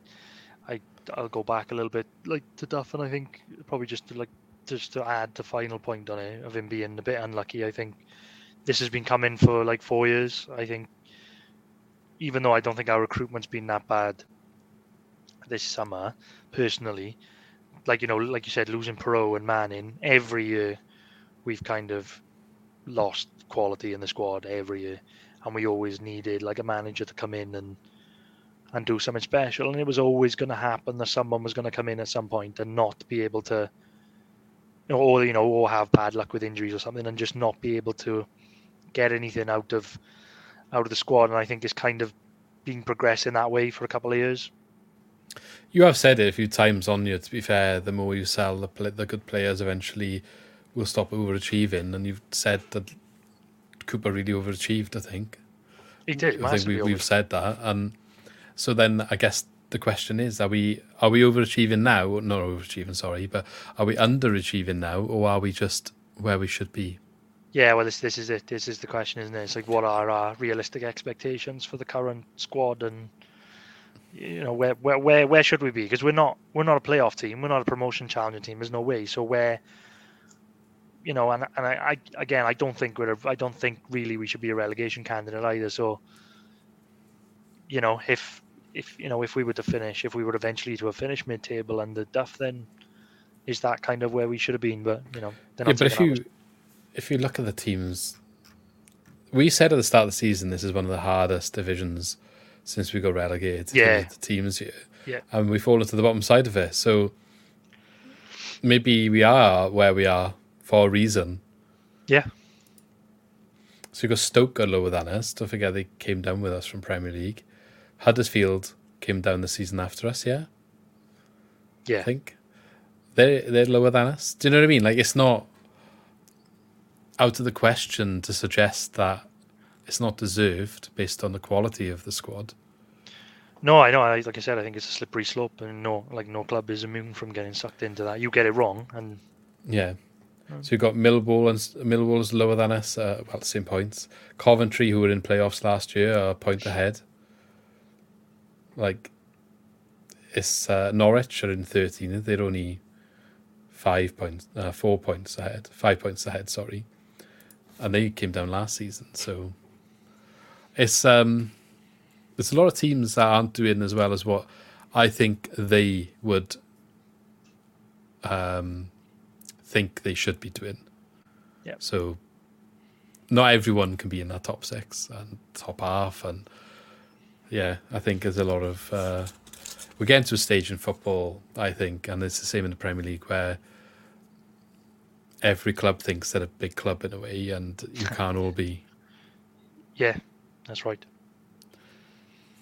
Speaker 4: I I'll go back a little bit, like to Duff, and I think probably just to like just to add the final point on it of him being a bit unlucky. I think this has been coming for like four years. I think even though I don't think our recruitment's been that bad this summer, personally, like you know, like you said, losing Piroe and Manning every year, we've kind of lost quality in the squad every year, and we always needed like a manager to come in and and do something special. And it was always going to happen that someone was going to come in at some point and not be able to, or you know, or have bad luck with injuries or something, and just not be able to get anything out of out of the squad. And I think it's kind of been progressing that way for a couple of years.
Speaker 3: You have said it a few times on you. To be fair, the more you sell the the good players, eventually will stop overachieving. And you've said that Cooper really overachieved. I think
Speaker 4: he did.
Speaker 3: I think we, have said that, and so then I guess the question is: Are we are we overachieving now? Not overachieving, sorry, but are we underachieving now, or are we just where we should be?
Speaker 4: Yeah, well, this this is it. This is the question, isn't it? It's like, what are our realistic expectations for the current squad, and you know, where where where, where should we be? Because we're not we're not a playoff team. We're not a promotion challenging team. There's no way. So where you know, and and I, I again, I don't think we're a, I don't think really we should be a relegation candidate either. So, you know, if if you know if we were to finish, if we were eventually to have finished mid-table and the Duff, then is that kind of where we should have been? But you know,
Speaker 3: yeah. But if you if you look at the teams, we said at the start of the season this is one of the hardest divisions since we got relegated.
Speaker 4: Yeah,
Speaker 3: the teams here.
Speaker 4: Yeah,
Speaker 3: and we've fallen to the bottom side of it. So maybe we are where we are for a reason.
Speaker 4: Yeah.
Speaker 3: So you got Stoke are lower than us. Don't forget they came down with us from Premier League. Huddersfield came down the season after us, yeah?
Speaker 4: Yeah.
Speaker 3: I think. They're they're lower than us. Do you know what I mean? Like it's not out of the question to suggest that it's not deserved based on the quality of the squad.
Speaker 4: No, I know. Like I said, I think it's a slippery slope, and no, like no club is immune from getting sucked into that. You get it wrong, and
Speaker 3: yeah, so you've got Millwall and Millwall's lower than us, uh, well, same points. Coventry, who were in playoffs last year, are a point ahead. Like, it's uh, Norwich are in 13. They're only five points, uh, four points ahead, five points ahead, sorry. And they came down last season. So it's um, there's a lot of teams that aren't doing as well as what I think they would um, think they should be doing.
Speaker 4: Yeah.
Speaker 3: So not everyone can be in that top six and top half, and yeah, I think there's a lot of uh, we're getting to a stage in football, I think, and it's the same in the Premier League where every club thinks they're a big club in a way, and you can't all be.
Speaker 4: Yeah, that's right.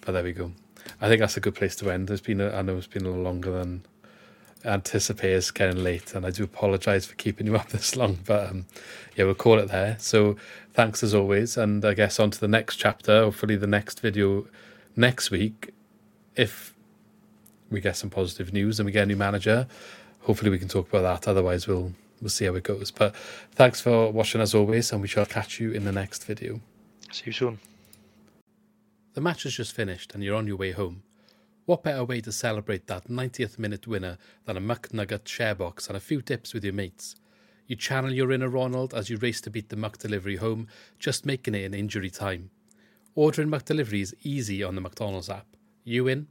Speaker 3: But there we go. I think that's a good place to end. There's been, a, I know it's been a little longer than anticipated. It's getting late, and I do apologise for keeping you up this long. But um, yeah, we'll call it there. So thanks as always, and I guess on to the next chapter. Hopefully, the next video next week, if we get some positive news and we get a new manager, hopefully we can talk about that. Otherwise, we'll we'll see how it goes. But thanks for watching as always, and we shall catch you in the next video.
Speaker 4: See you soon.
Speaker 3: The match has just finished and you're on your way home. What better way to celebrate that 90th minute winner than a McNugget share box and a few tips with your mates? You channel your inner Ronald as you race to beat the McDelivery home, just making it in injury time. Ordering McDelivery is easy on the McDonald's app. You in?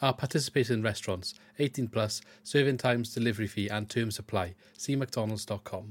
Speaker 3: Our participating in restaurants, 18 plus, serving times, delivery fee, and term supply. See McDonald's.com.